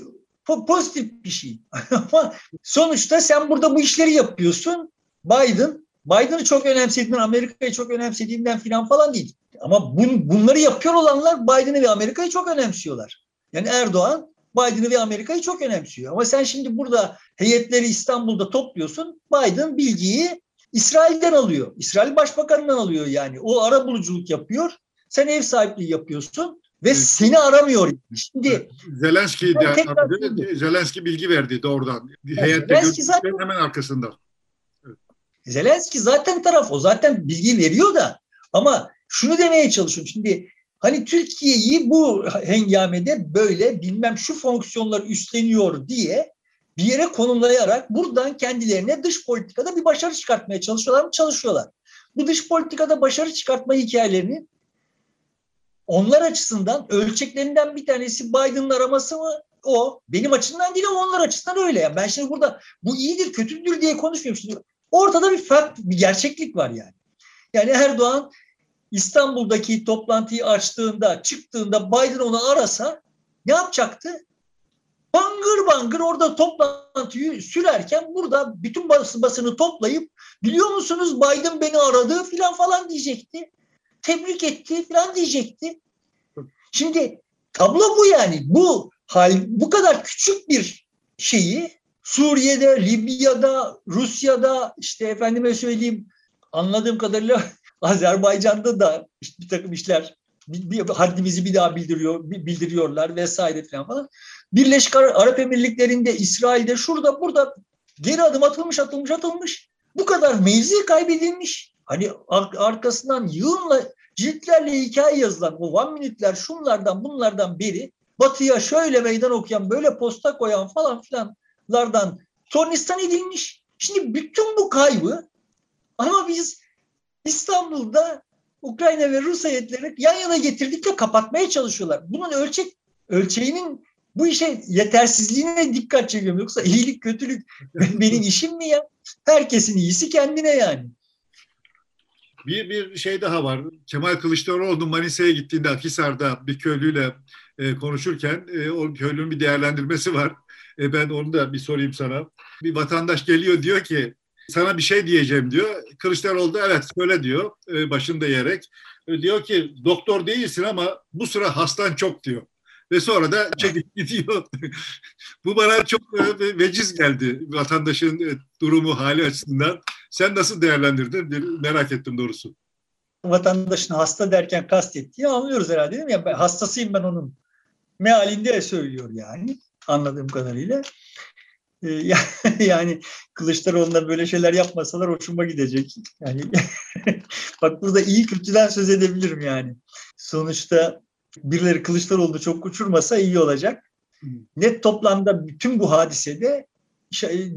pozitif bir şey. *laughs* Ama sonuçta sen burada bu işleri yapıyorsun. Biden, Biden'ı çok önemsediğinden, Amerika'yı çok önemsediğinden filan falan değil. Ama bun, bunları yapıyor olanlar Biden'ı ve Amerika'yı çok önemsiyorlar. Yani Erdoğan Biden'ı ve Amerika'yı çok önemsiyor. Ama sen şimdi burada heyetleri İstanbul'da topluyorsun. Biden bilgiyi İsrail'den alıyor. İsrail Başbakanı'ndan alıyor yani. O ara buluculuk yapıyor. Sen ev sahipliği yapıyorsun ve evet. seni aramıyor. Şimdi Zelenski de, Zelenski bilgi verdi doğrudan. Evet, Heyette Zelenski zaten, hemen arkasında. Evet. Zelenski zaten taraf o zaten bilgi veriyor da ama şunu demeye çalışıyorum. Şimdi hani Türkiye'yi bu hengamede böyle bilmem şu fonksiyonları üstleniyor diye bir yere konumlayarak buradan kendilerine dış politikada bir başarı çıkartmaya çalışıyorlar mı? Çalışıyorlar. Bu dış politikada başarı çıkartma hikayelerini onlar açısından ölçeklerinden bir tanesi Biden'ın araması mı? O. Benim açımdan değil ama onlar açısından öyle. Yani ben şimdi burada bu iyidir, kötüdür diye konuşmuyorum. Şimdi ortada bir fark, bir gerçeklik var yani. Yani Erdoğan İstanbul'daki toplantıyı açtığında, çıktığında Biden onu arasa ne yapacaktı? Bangır bangır orada toplantıyı sürerken burada bütün basın basını toplayıp biliyor musunuz Biden beni aradı filan falan diyecekti. Tebrik etti filan diyecekti. Şimdi tablo bu yani. Bu hal bu kadar küçük bir şeyi Suriye'de, Libya'da, Rusya'da işte efendime söyleyeyim anladığım kadarıyla *laughs* Azerbaycan'da da işte bir takım işler bir, bir haddimizi bir daha bildiriyor bildiriyorlar vesaire falan falan. Birleşik Arap Emirlikleri'nde, İsrail'de, şurada, burada geri adım atılmış, atılmış, atılmış. Bu kadar mevzi kaybedilmiş. Hani arkasından yığınla ciltlerle hikaye yazılan o one minute'ler şunlardan bunlardan beri batıya şöyle meydan okuyan, böyle posta koyan falan filanlardan tornistan edilmiş. Şimdi bütün bu kaybı ama biz İstanbul'da Ukrayna ve Rus heyetlerini yan yana getirdik ve kapatmaya çalışıyorlar. Bunun ölçek ölçeğinin bu işe yetersizliğine dikkat çekiyorum. Yoksa iyilik kötülük *laughs* benim işim mi ya? Herkesin iyisi kendine yani. Bir, bir şey daha var. Kemal Kılıçdaroğlu Manisa'ya gittiğinde Akhisar'da bir köylüyle e, konuşurken e, o köylünün bir değerlendirmesi var. E, ben onu da bir sorayım sana. Bir vatandaş geliyor diyor ki sana bir şey diyeceğim diyor. Kılıçdaroğlu da evet söyle diyor e, başında yerek. E, diyor ki doktor değilsin ama bu sıra hastan çok diyor ve sonra da çekip gidiyor. Bu bana çok e, veciz geldi vatandaşın e, durumu, hali açısından. Sen nasıl değerlendirdin? Merak ettim doğrusu. Vatandaşın hasta derken kastettiği anlıyoruz herhalde değil mi? Yani ben, hastasıyım ben onun. Mealinde söylüyor yani anladığım kadarıyla. *laughs* Ee, yani Kılıçdaroğlu'na böyle şeyler yapmasalar hoşuma gidecek. Yani *laughs* bak burada iyi kötüden söz edebilirim yani. Sonuçta birileri Kılıçdaroğlu'nu çok uçurmasa iyi olacak. Net toplamda bütün bu hadisede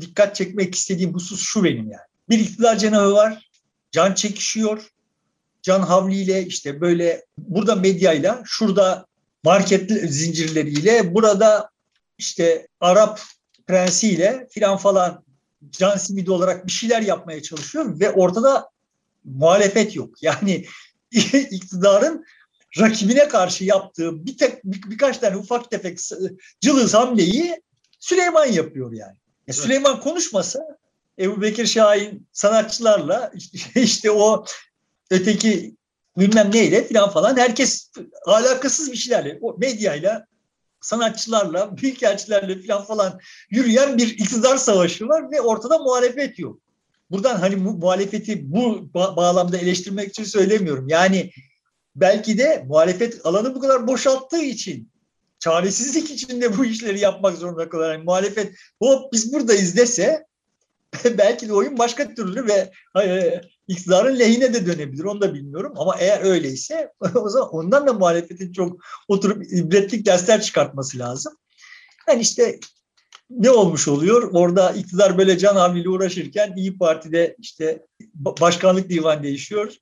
dikkat çekmek istediğim husus şu benim yani. Bir iktidar cenahı var, can çekişiyor. Can havliyle işte böyle burada medyayla, şurada market zincirleriyle, burada işte Arap prensiyle filan falan can simidi olarak bir şeyler yapmaya çalışıyor ve ortada muhalefet yok. Yani *laughs* iktidarın rakibine karşı yaptığı bir tek bir, birkaç tane ufak tefek cılız hamleyi Süleyman yapıyor yani. Ya Süleyman konuşmasa Ebu Bekir Şahin sanatçılarla işte, *laughs* işte o öteki bilmem neyle falan falan herkes alakasız bir şeylerle o medyayla sanatçılarla, *laughs* büyükelçilerle falan falan yürüyen bir iktidar savaşı var ve ortada muhalefet yok. Buradan hani muhalefeti bu bağlamda eleştirmek için söylemiyorum. Yani belki de muhalefet alanı bu kadar boşalttığı için çaresizlik içinde bu işleri yapmak zorunda kalır. Yani muhalefet hop biz buradayız dese *laughs* belki de oyun başka türlü ve e, iktidarın lehine de dönebilir. Onu da bilmiyorum. Ama eğer öyleyse *laughs* o zaman ondan da muhalefetin çok oturup ibretlik dersler çıkartması lazım. Yani işte ne olmuş oluyor? Orada iktidar böyle can havliyle uğraşırken İyi Parti'de işte başkanlık divan değişiyor.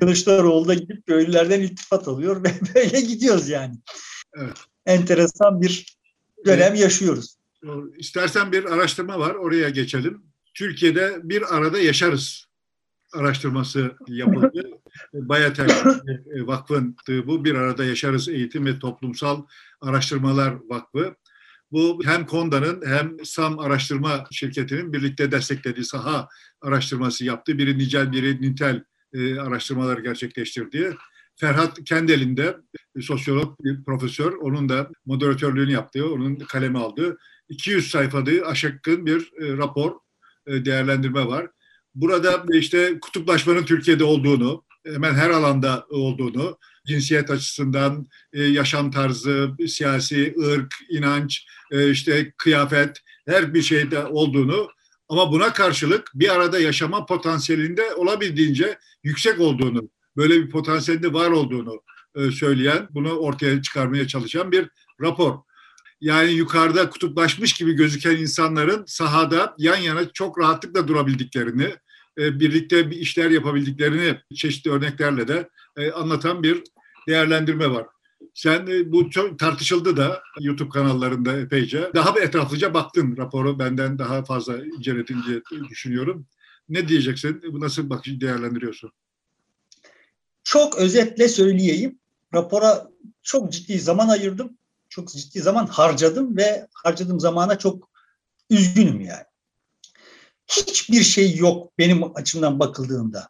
Kılıçdaroğlu da gidip köylülerden iltifat alıyor ve *laughs* böyle gidiyoruz yani. Evet. Enteresan bir dönem evet. yaşıyoruz. İstersen bir araştırma var, oraya geçelim. Türkiye'de bir arada yaşarız araştırması yapıldı. *laughs* Bayatel Vakfı'nın bu Bir Arada Yaşarız Eğitim ve Toplumsal Araştırmalar Vakfı. Bu hem Konda'nın hem SAM araştırma şirketinin birlikte desteklediği saha araştırması yaptı. Biri nicel, biri nitel e, araştırmalar gerçekleştirdiği. Ferhat kendi elinde sosyolog, bir profesör, onun da moderatörlüğünü yaptığı, onun kalemi aldığı 200 sayfalı aşıkkın bir e, rapor, e, değerlendirme var. Burada işte kutuplaşmanın Türkiye'de olduğunu, hemen her alanda olduğunu, cinsiyet açısından, e, yaşam tarzı, siyasi, ırk, inanç, e, işte kıyafet, her bir şeyde olduğunu ama buna karşılık bir arada yaşama potansiyelinde olabildiğince yüksek olduğunu, böyle bir potansiyelinde var olduğunu e, söyleyen, bunu ortaya çıkarmaya çalışan bir rapor. Yani yukarıda kutuplaşmış gibi gözüken insanların sahada yan yana çok rahatlıkla durabildiklerini, birlikte bir işler yapabildiklerini çeşitli örneklerle de anlatan bir değerlendirme var. Sen e, bu çok tartışıldı da YouTube kanallarında epeyce. Daha bir etraflıca baktın raporu benden daha fazla inceledin diye düşünüyorum. Ne diyeceksin? Bu nasıl bak değerlendiriyorsun? Çok özetle söyleyeyim. Rapora çok ciddi zaman ayırdım. Çok ciddi zaman harcadım ve harcadığım zamana çok üzgünüm yani. Hiçbir şey yok benim açımdan bakıldığında.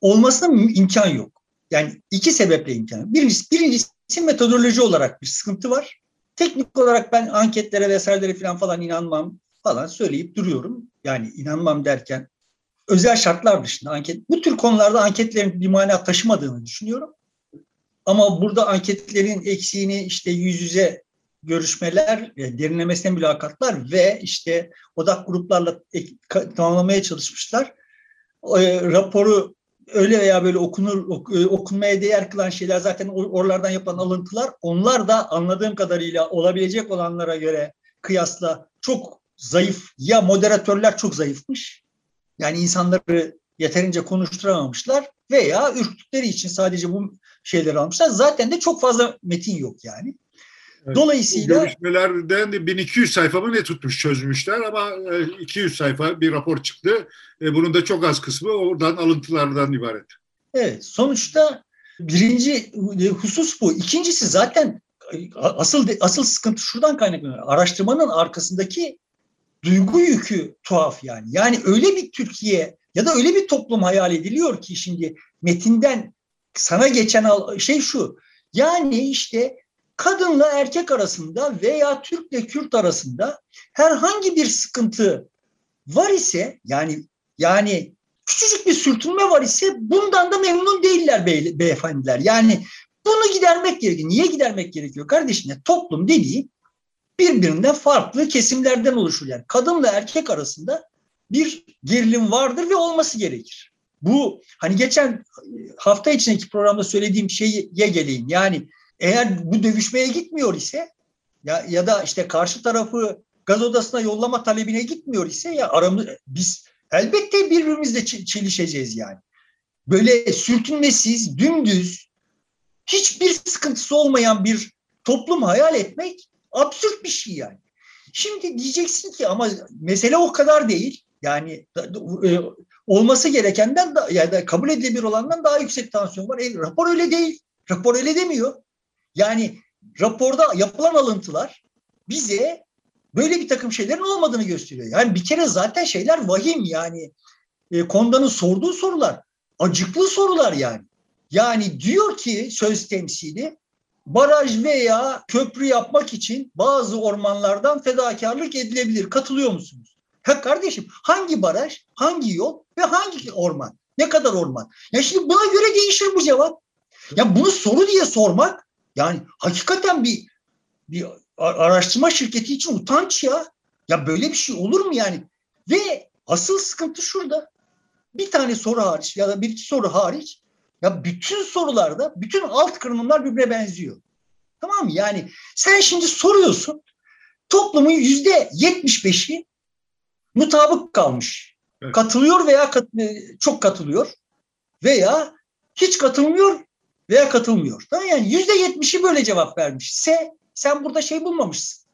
Olmasına imkan yok. Yani iki sebeple imkanı. Birincisi, birincisi metodoloji olarak bir sıkıntı var. Teknik olarak ben anketlere vesairelere falan falan inanmam falan söyleyip duruyorum. Yani inanmam derken özel şartlar dışında anket bu tür konularda anketlerin bir mana taşımadığını düşünüyorum. Ama burada anketlerin eksiğini işte yüz yüze görüşmeler, derinlemesine mülakatlar ve işte odak gruplarla tamamlamaya çalışmışlar. E, raporu öyle veya böyle okunur ok, e, okunmaya değer kılan şeyler zaten oralardan yapılan alıntılar onlar da anladığım kadarıyla olabilecek olanlara göre kıyasla çok zayıf ya moderatörler çok zayıfmış. Yani insanları yeterince konuşturamamışlar veya ürktükleri için sadece bu şeyleri almışlar. Zaten de çok fazla metin yok yani. Dolayısıyla görüşmelerden de 1200 sayfa mı ne tutmuş çözmüşler ama 200 e, sayfa bir rapor çıktı. E, bunun da çok az kısmı oradan alıntılardan ibaret. Evet sonuçta birinci husus bu. İkincisi zaten asıl asıl sıkıntı şuradan kaynaklanıyor. Araştırmanın arkasındaki duygu yükü tuhaf yani. Yani öyle bir Türkiye ya da öyle bir toplum hayal ediliyor ki şimdi metinden sana geçen şey şu. Yani işte kadınla erkek arasında veya Türkle Kürt arasında herhangi bir sıkıntı var ise yani yani küçücük bir sürtünme var ise bundan da memnun değiller bey, beyefendiler. Yani bunu gidermek gerekiyor. Niye gidermek gerekiyor kardeşim? Toplum dediği birbirinden farklı kesimlerden oluşur. Yani kadınla erkek arasında bir gerilim vardır ve olması gerekir. Bu hani geçen hafta içindeki programda söylediğim şeye geleyim. Yani eğer bu dövüşmeye gitmiyor ise ya, ya da işte karşı tarafı gaz odasına yollama talebine gitmiyor ise ya aramız biz elbette birbirimizle çelişeceğiz yani. Böyle sürtünmesiz, dümdüz, hiçbir sıkıntısı olmayan bir toplum hayal etmek absürt bir şey yani. Şimdi diyeceksin ki ama mesele o kadar değil. Yani e, olması gerekenden da, ya da kabul edilebilir olandan daha yüksek tansiyon var. E, rapor öyle değil. Rapor öyle demiyor. Yani raporda yapılan alıntılar bize böyle bir takım şeylerin olmadığını gösteriyor. Yani bir kere zaten şeyler vahim yani. E, Konda'nın sorduğu sorular acıklı sorular yani. Yani diyor ki söz temsili baraj veya köprü yapmak için bazı ormanlardan fedakarlık edilebilir. Katılıyor musunuz? Ha kardeşim hangi baraj, hangi yol ve hangi orman? Ne kadar orman? Ya şimdi buna göre değişir bu cevap. Ya bunu soru diye sormak yani hakikaten bir bir araştırma şirketi için utanç ya. Ya böyle bir şey olur mu yani? Ve asıl sıkıntı şurada. Bir tane soru hariç ya da bir iki soru hariç ya bütün sorularda bütün alt kırılımlar birbirine benziyor. Tamam mı? Yani sen şimdi soruyorsun toplumun yüzde yetmiş beşi mutabık kalmış. Evet. Katılıyor veya kat, çok katılıyor veya hiç katılmıyor veya katılmıyor. Tamam yani yüzde yetmişi böyle cevap vermiş. Se sen burada şey bulmamışsın.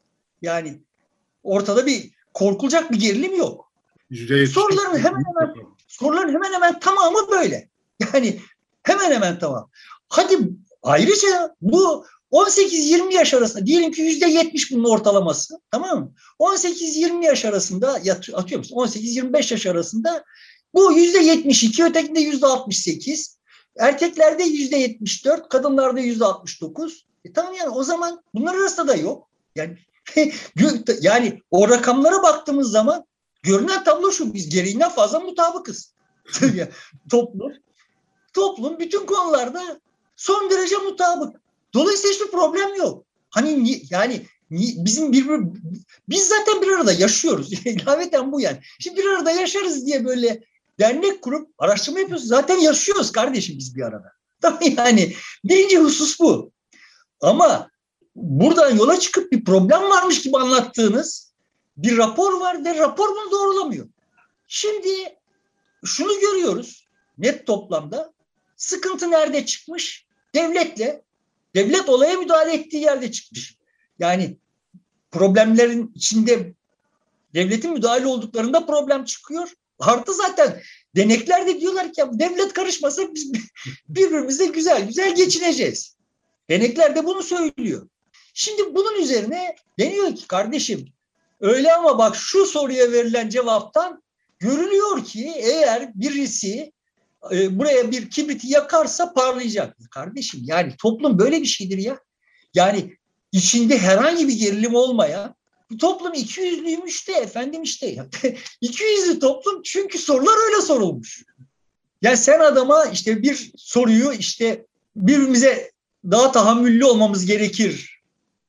Yani ortada bir korkulacak bir gerilim yok. Soruların hemen hemen soruların hemen hemen tamamı böyle. Yani hemen hemen tamam. Hadi ayrıca bu 18-20 yaş arasında diyelim ki yüzde yetmiş bunun ortalaması tamam mı? 18-20 yaş arasında atıyor musun? 18-25 yaş arasında bu yüzde 72 ötekinde yüzde 68 erkeklerde yüzde 74 kadınlarda yüzde 69 e tamam yani o zaman bunlar arasında da yok. Yani *laughs* yani o rakamlara baktığımız zaman görünen tablo şu biz gereğinden fazla mutabıkız. *laughs* toplum toplum bütün konularda son derece mutabık. Dolayısıyla hiçbir problem yok. Hani yani bizim bir, biz zaten bir arada yaşıyoruz. *laughs* İlaveten bu yani. Şimdi bir arada yaşarız diye böyle dernek kurup araştırma yapıyoruz. Zaten yaşıyoruz kardeşim biz bir arada. *laughs* Tamam yani birinci husus bu. Ama buradan yola çıkıp bir problem varmış gibi anlattığınız bir rapor var ve rapor bunu doğrulamıyor. Şimdi şunu görüyoruz net toplamda. Sıkıntı nerede çıkmış? Devletle devlet olaya müdahale ettiği yerde çıkmış. Yani problemlerin içinde devletin müdahale olduklarında problem çıkıyor. Artı zaten denekler de diyorlar ki devlet karışmasa biz *laughs* birbirimize güzel güzel geçineceğiz. Denekler de bunu söylüyor. Şimdi bunun üzerine deniyor ki kardeşim öyle ama bak şu soruya verilen cevaptan görülüyor ki eğer birisi e, buraya bir kibriti yakarsa parlayacak. Kardeşim yani toplum böyle bir şeydir ya. Yani içinde herhangi bir gerilim olmayan bu toplum iki yüzlüymüş de efendim işte. *laughs* iki yüzlü toplum çünkü sorular öyle sorulmuş. Yani sen adama işte bir soruyu işte birbirimize daha tahammüllü olmamız gerekir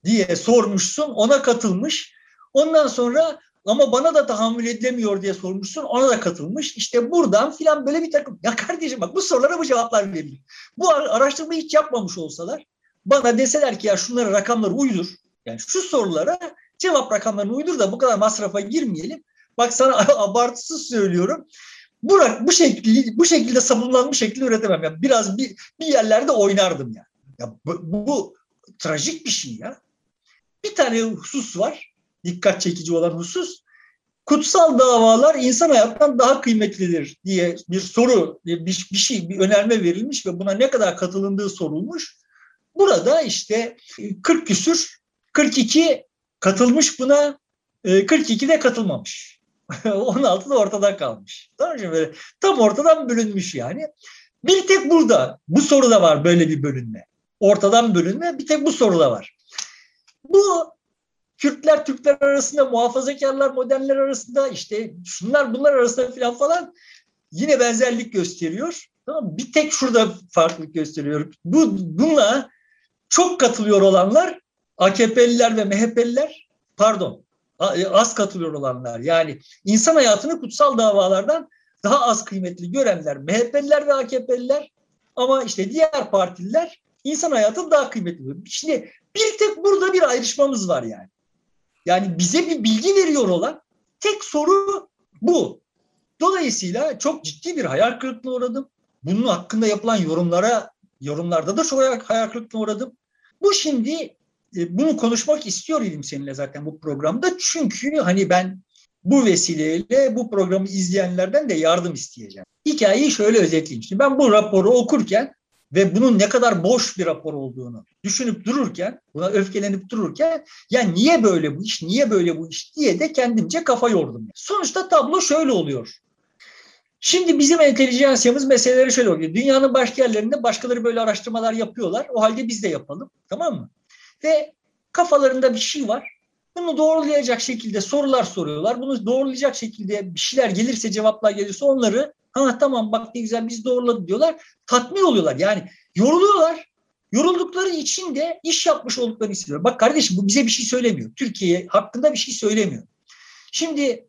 diye sormuşsun. Ona katılmış. Ondan sonra ama bana da tahammül edilemiyor diye sormuşsun. Ona da katılmış. İşte buradan filan böyle bir takım. Ya kardeşim bak bu sorulara bu cevaplar verilir. Bu araştırmayı hiç yapmamış olsalar bana deseler ki ya şunlara rakamları uydur. Yani şu sorulara cevap rakamlarını uydur da bu kadar masrafa girmeyelim. Bak sana *laughs* abartısız söylüyorum. Bu, bu şekilde bu şekilde sabunlanmış şekilde üretemem. Yani biraz bir, bir yerlerde oynardım yani. Ya bu, bu trajik bir şey ya. Bir tane husus var. Dikkat çekici olan husus. Kutsal davalar insan hayatından daha kıymetlidir diye bir soru, bir, bir şey, bir önerme verilmiş ve buna ne kadar katılındığı sorulmuş. Burada işte 40 küsür, 42 katılmış buna, 42 de katılmamış. 16 da ortada kalmış. Tamam mı? Böyle tam ortadan bölünmüş yani. Bir tek burada bu soruda var böyle bir bölünme. Ortadan bölünme bir tek bu soruda var. Bu Kürtler Türkler arasında, muhafazakarlar modernler arasında işte şunlar bunlar arasında falan falan yine benzerlik gösteriyor. Tamam Bir tek şurada farklılık gösteriyor. Bu bununla çok katılıyor olanlar AKP'liler ve MHP'liler pardon e, az katılıyor olanlar yani insan hayatını kutsal davalardan daha az kıymetli görenler MHP'liler ve AKP'liler ama işte diğer partililer insan hayatını daha kıymetli. Şimdi bir tek burada bir ayrışmamız var yani. Yani bize bir bilgi veriyor olan tek soru bu. Dolayısıyla çok ciddi bir hayal kırıklığına uğradım. Bunun hakkında yapılan yorumlara yorumlarda da çok hayal kırıklığına uğradım. Bu şimdi bunu konuşmak istiyor idim seninle zaten bu programda. Çünkü hani ben bu vesileyle bu programı izleyenlerden de yardım isteyeceğim. Hikayeyi şöyle özetleyeyim. Şimdi ben bu raporu okurken ve bunun ne kadar boş bir rapor olduğunu düşünüp dururken, buna öfkelenip dururken ya niye böyle bu iş, niye böyle bu iş diye de kendimce kafa yordum. Sonuçta tablo şöyle oluyor. Şimdi bizim entelijansiyamız meseleleri şöyle oluyor. Dünyanın başka yerlerinde başkaları böyle araştırmalar yapıyorlar. O halde biz de yapalım. Tamam mı? Ve kafalarında bir şey var. Bunu doğrulayacak şekilde sorular soruyorlar. Bunu doğrulayacak şekilde bir şeyler gelirse, cevaplar gelirse onları ha tamam bak ne güzel biz doğruladık diyorlar. Tatmin oluyorlar. Yani yoruluyorlar. Yoruldukları için de iş yapmış olduklarını hissediyor. Bak kardeşim bu bize bir şey söylemiyor. Türkiye hakkında bir şey söylemiyor. Şimdi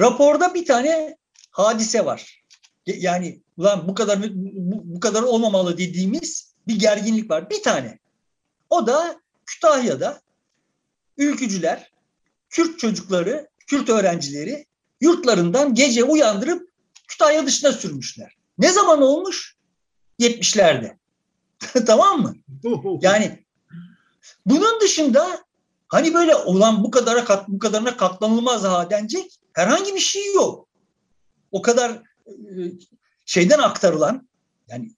raporda bir tane hadise var. Yani ulan bu kadar bu, bu kadar olmamalı dediğimiz bir gerginlik var. Bir tane. O da Kütahya'da ülkücüler, Kürt çocukları, Kürt öğrencileri yurtlarından gece uyandırıp Kütahya dışına sürmüşler. Ne zaman olmuş? 70'lerde. *laughs* tamam mı? *laughs* Yani bunun dışında hani böyle olan bu kadara kat, bu kadarına katlanılmaz ha denecek herhangi bir şey yok. O kadar e, şeyden aktarılan yani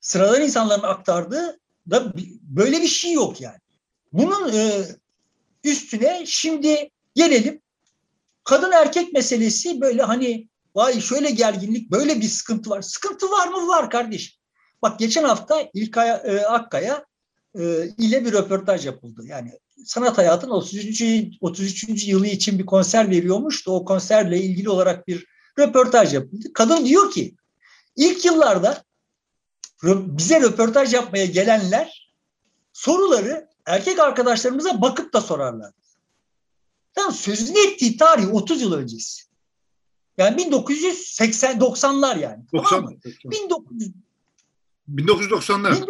sıradan insanların aktardığı da böyle bir şey yok yani. Bunun e, üstüne şimdi gelelim kadın erkek meselesi böyle hani vay şöyle gerginlik böyle bir sıkıntı var. Sıkıntı var mı? Var kardeşim. Bak geçen hafta İlkay e, Akkaya e, ile bir röportaj yapıldı. Yani sanat hayatının 33. 33. yılı için bir konser veriyormuş da o konserle ilgili olarak bir röportaj yapıldı. Kadın diyor ki ilk yıllarda bize röportaj yapmaya gelenler soruları erkek arkadaşlarımıza bakıp da sorarlar. Tam sözünü ettiği tarih 30 yıl öncesi. Yani 1980 90'lar yani. 90, tamam mı? 1900 1990'lar.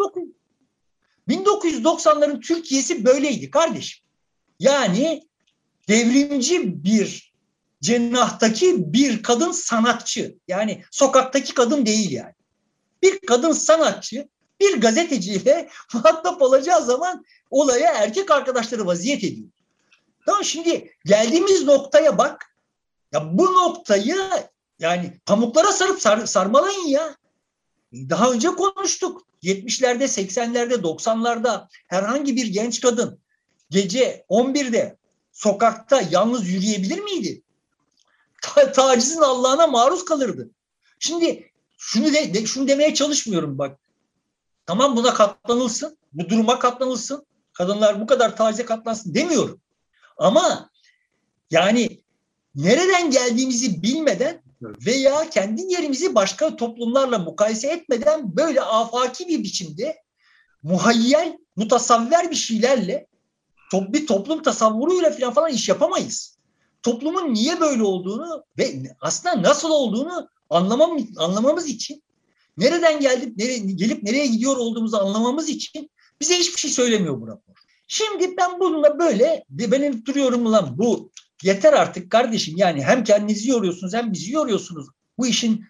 1990'ların Türkiye'si böyleydi kardeşim. Yani devrimci bir cennahtaki bir kadın sanatçı. Yani sokaktaki kadın değil yani. Bir kadın sanatçı bir gazeteciyle *laughs* muhatap olacağı zaman olaya erkek arkadaşları vaziyet ediyor. Tamam şimdi geldiğimiz noktaya bak. Ya bu noktayı yani pamuklara sarıp sar, sarmalayın ya. Daha önce konuştuk. 70'lerde, 80'lerde, 90'larda herhangi bir genç kadın gece 11'de sokakta yalnız yürüyebilir miydi? Ta tacizin Allah'ına maruz kalırdı. Şimdi şunu de, de şunu demeye çalışmıyorum bak. Tamam buna katlanılsın. Bu duruma katlanılsın. Kadınlar bu kadar tacize katlansın demiyorum. Ama yani nereden geldiğimizi bilmeden veya kendi yerimizi başka toplumlarla mukayese etmeden böyle afaki bir biçimde muhayyel, mutasavver bir şeylerle bir toplum tasavvuruyla falan falan iş yapamayız. Toplumun niye böyle olduğunu ve aslında nasıl olduğunu anlamam, anlamamız için nereden geldik, nereye, gelip nereye gidiyor olduğumuzu anlamamız için bize hiçbir şey söylemiyor bu rapor. Şimdi ben bununla böyle benim duruyorum lan bu yeter artık kardeşim yani hem kendinizi yoruyorsunuz hem bizi yoruyorsunuz. Bu işin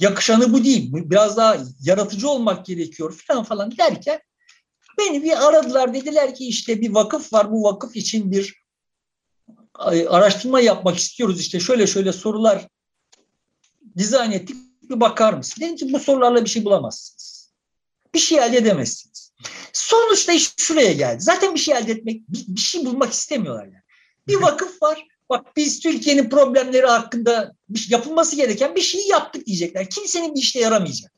yakışanı bu değil. Biraz daha yaratıcı olmak gerekiyor falan falan derken beni bir aradılar dediler ki işte bir vakıf var bu vakıf için bir araştırma yapmak istiyoruz işte şöyle şöyle sorular dizayn ettik bir bakar mısın? Dedim ki bu sorularla bir şey bulamazsınız. Bir şey elde edemezsiniz. Sonuçta iş şuraya geldi. Zaten bir şey elde etmek, bir, bir şey bulmak istemiyorlar yani. Bir vakıf var. Bak biz Türkiye'nin problemleri hakkında yapılması gereken bir şey yaptık diyecekler. Kimsenin bir işe yaramayacak.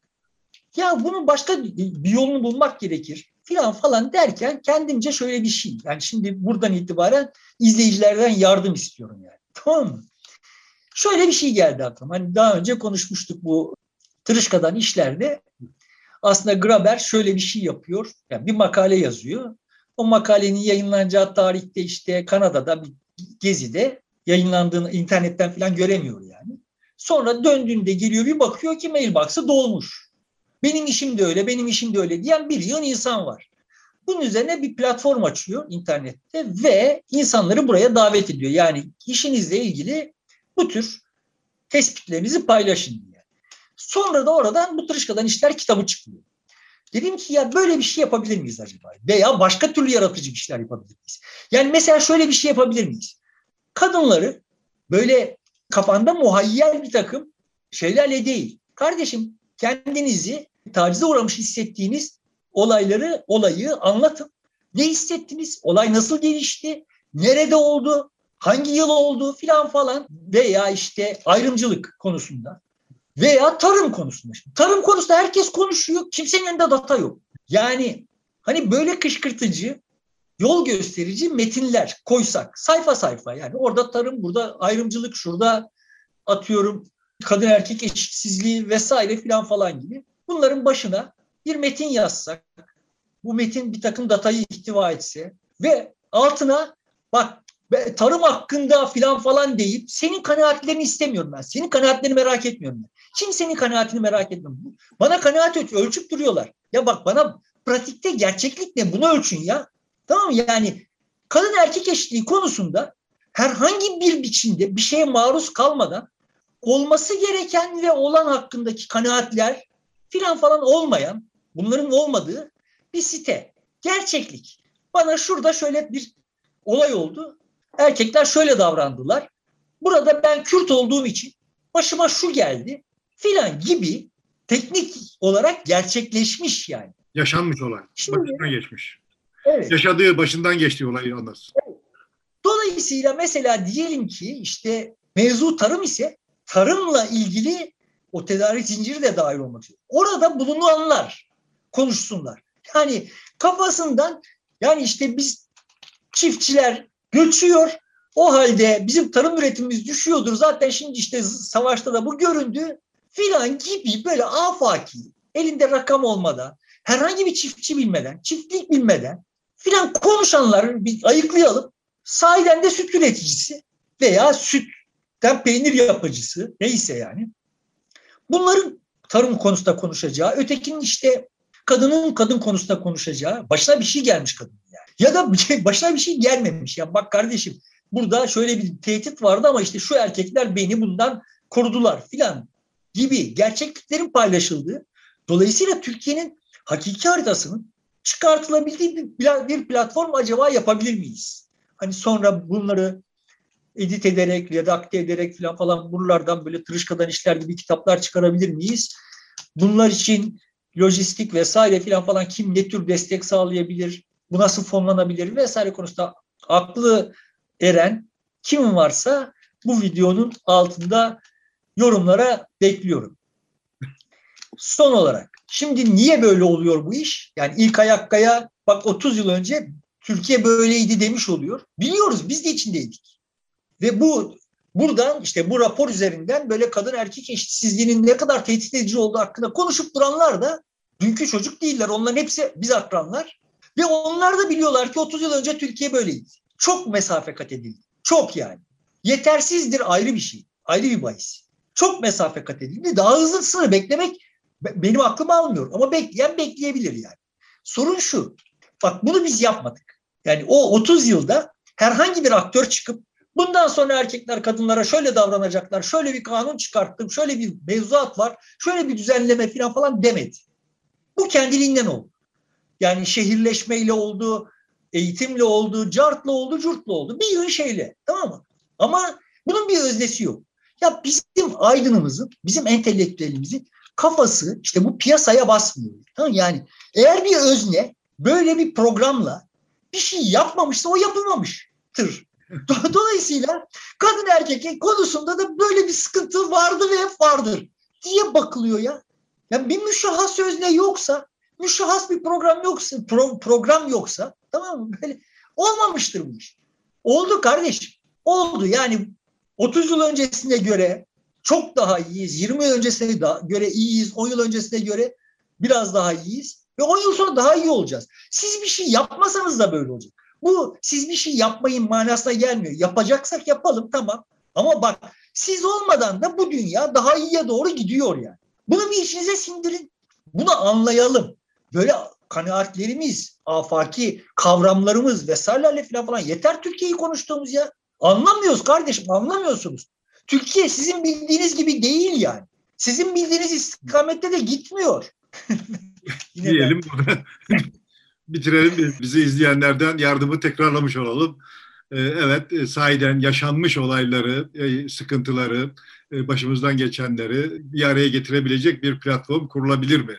Ya bunun başka bir yolunu bulmak gerekir filan falan derken kendimce şöyle bir şey. Yani şimdi buradan itibaren izleyicilerden yardım istiyorum yani. Tamam mı? Şöyle bir şey geldi aklıma. Hani daha önce konuşmuştuk bu Tırışka'dan işlerde. Aslında Graber şöyle bir şey yapıyor. Yani bir makale yazıyor. O makalenin yayınlanacağı tarihte işte Kanada'da bir gezide yayınlandığını internetten falan göremiyor yani. Sonra döndüğünde geliyor bir bakıyor ki mailbox'ı dolmuş. Benim işim de öyle, benim işim de öyle diyen bir yığın insan var. Bunun üzerine bir platform açıyor internette ve insanları buraya davet ediyor. Yani işinizle ilgili bu tür tespitlerinizi paylaşın diye. Sonra da oradan bu tırışkadan işler kitabı çıkıyor. Dedim ki ya böyle bir şey yapabilir miyiz acaba? Veya başka türlü yaratıcı işler yapabilir miyiz? Yani mesela şöyle bir şey yapabilir miyiz? Kadınları böyle kafanda muhayyel bir takım şeylerle değil. Kardeşim kendinizi tacize uğramış hissettiğiniz olayları, olayı anlatın. Ne hissettiniz? Olay nasıl gelişti? Nerede oldu? Hangi yıl oldu filan falan veya işte ayrımcılık konusunda veya tarım konusunda. Tarım konusunda herkes konuşuyor. Kimsenin elinde data yok. Yani hani böyle kışkırtıcı, yol gösterici metinler koysak sayfa sayfa yani orada tarım, burada ayrımcılık, şurada atıyorum kadın erkek eşitsizliği vesaire filan falan gibi bunların başına bir metin yazsak bu metin bir takım datayı ihtiva etse ve altına bak tarım hakkında filan falan deyip senin kanaatlerini istemiyorum ben. Senin kanaatlerini merak etmiyorum ben. Kimsenin kanaatini merak etmiyorum. Bana kanaat ölç ölçüp duruyorlar. Ya bak bana pratikte gerçeklik ne? Bunu ölçün ya. Tamam mı? Yani kadın erkek eşitliği konusunda herhangi bir biçimde bir şeye maruz kalmadan olması gereken ve olan hakkındaki kanaatler filan falan olmayan, bunların olmadığı bir site. Gerçeklik. Bana şurada şöyle bir olay oldu. Erkekler şöyle davrandılar. Burada ben Kürt olduğum için başıma şu geldi filan gibi teknik olarak gerçekleşmiş yani. Yaşanmış olay. Şimdi, Başına geçmiş. Evet. Yaşadığı başından geçtiği olayı anlarsın. Evet. Dolayısıyla mesela diyelim ki işte mevzu tarım ise tarımla ilgili o tedarik zinciri de dahil olmak üzere. Orada bulunanlar konuşsunlar. Yani kafasından yani işte biz çiftçiler göçüyor. O halde bizim tarım üretimimiz düşüyordur. Zaten şimdi işte savaşta da bu göründü filan gibi böyle afaki elinde rakam olmadan herhangi bir çiftçi bilmeden, çiftlik bilmeden filan konuşanları bir ayıklayalım. Sahiden de süt üreticisi veya sütten peynir yapıcısı neyse yani. Bunların tarım konusunda konuşacağı, ötekinin işte kadının kadın konusunda konuşacağı, başına bir şey gelmiş kadın. Ya da başına bir şey gelmemiş. Ya bak kardeşim burada şöyle bir tehdit vardı ama işte şu erkekler beni bundan korudular filan gibi gerçekliklerin paylaşıldığı. Dolayısıyla Türkiye'nin hakiki haritasının çıkartılabildiği bir platform acaba yapabilir miyiz? Hani sonra bunları edit ederek, redakte ederek falan falan buralardan böyle tırışkadan işler gibi kitaplar çıkarabilir miyiz? Bunlar için lojistik vesaire falan falan kim ne tür destek sağlayabilir? Bu nasıl fonlanabilir vesaire konusunda aklı eren kim varsa bu videonun altında yorumlara bekliyorum. Son olarak şimdi niye böyle oluyor bu iş? Yani ilk ayakkaya bak 30 yıl önce Türkiye böyleydi demiş oluyor. Biliyoruz biz de içindeydik. Ve bu buradan işte bu rapor üzerinden böyle kadın erkek eşitsizliğinin ne kadar tehdit edici olduğu hakkında konuşup duranlar da dünkü çocuk değiller. Onların hepsi biz akranlar. Ve onlar da biliyorlar ki 30 yıl önce Türkiye böyleydi. Çok mesafe kat edildi. Çok yani. Yetersizdir ayrı bir şey. Ayrı bir bahis. Çok mesafe kat edildi. Daha hızlısını beklemek benim aklım almıyor. Ama bekleyen bekleyebilir yani. Sorun şu. Bak bunu biz yapmadık. Yani o 30 yılda herhangi bir aktör çıkıp bundan sonra erkekler kadınlara şöyle davranacaklar, şöyle bir kanun çıkarttım, şöyle bir mevzuat var, şöyle bir düzenleme falan falan demedi. Bu kendiliğinden oldu. Yani şehirleşmeyle oldu, eğitimle oldu, cartla oldu, curtla oldu. Bir yığın şeyle. Tamam mı? Ama bunun bir öznesi yok. Ya bizim aydınımızın, bizim entelektüelimizin kafası işte bu piyasaya basmıyor. Tamam Yani eğer bir özne böyle bir programla bir şey yapmamışsa o yapılmamıştır. *laughs* Dolayısıyla kadın erkek konusunda da böyle bir sıkıntı vardı ve hep vardır diye bakılıyor ya. Yani bir müşahhas özne yoksa, müşahhas bir program yoksa, pro, program yoksa tamam mı? Böyle olmamıştır bu iş. Oldu kardeş. Oldu. Yani 30 yıl öncesine göre çok daha iyiyiz. 20 yıl öncesine göre iyiyiz. 10 yıl öncesine göre biraz daha iyiyiz. Ve 10 yıl sonra daha iyi olacağız. Siz bir şey yapmasanız da böyle olacak. Bu siz bir şey yapmayın manasına gelmiyor. Yapacaksak yapalım tamam. Ama bak siz olmadan da bu dünya daha iyiye doğru gidiyor yani. Bunu bir içinize sindirin. Bunu anlayalım. Böyle kanaatlerimiz, afaki kavramlarımız vesairelerle falan falan yeter Türkiye'yi konuştuğumuz ya. Anlamıyoruz kardeşim anlamıyorsunuz. Türkiye sizin bildiğiniz gibi değil yani. Sizin bildiğiniz istikamette de gitmiyor. *laughs* Diyelim burada *laughs* bitirelim. Bizi izleyenlerden yardımı tekrarlamış olalım. Ee, evet, e, sahiden yaşanmış olayları, e, sıkıntıları, e, başımızdan geçenleri bir araya getirebilecek bir platform kurulabilir mi?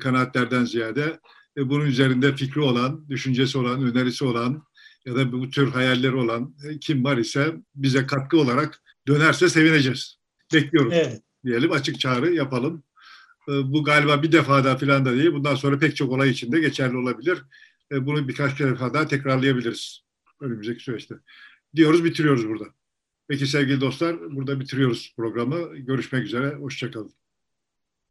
Kanaatlerden ziyade bunun üzerinde fikri olan, düşüncesi olan, önerisi olan ya da bu tür hayalleri olan kim var ise bize katkı olarak dönerse sevineceğiz. Bekliyoruz. Evet. Diyelim açık çağrı yapalım. Bu galiba bir defa daha filan da değil. Bundan sonra pek çok olay içinde geçerli olabilir. Bunu birkaç defa daha tekrarlayabiliriz önümüzdeki süreçte. Diyoruz bitiriyoruz burada. Peki sevgili dostlar burada bitiriyoruz programı. Görüşmek üzere. Hoşçakalın.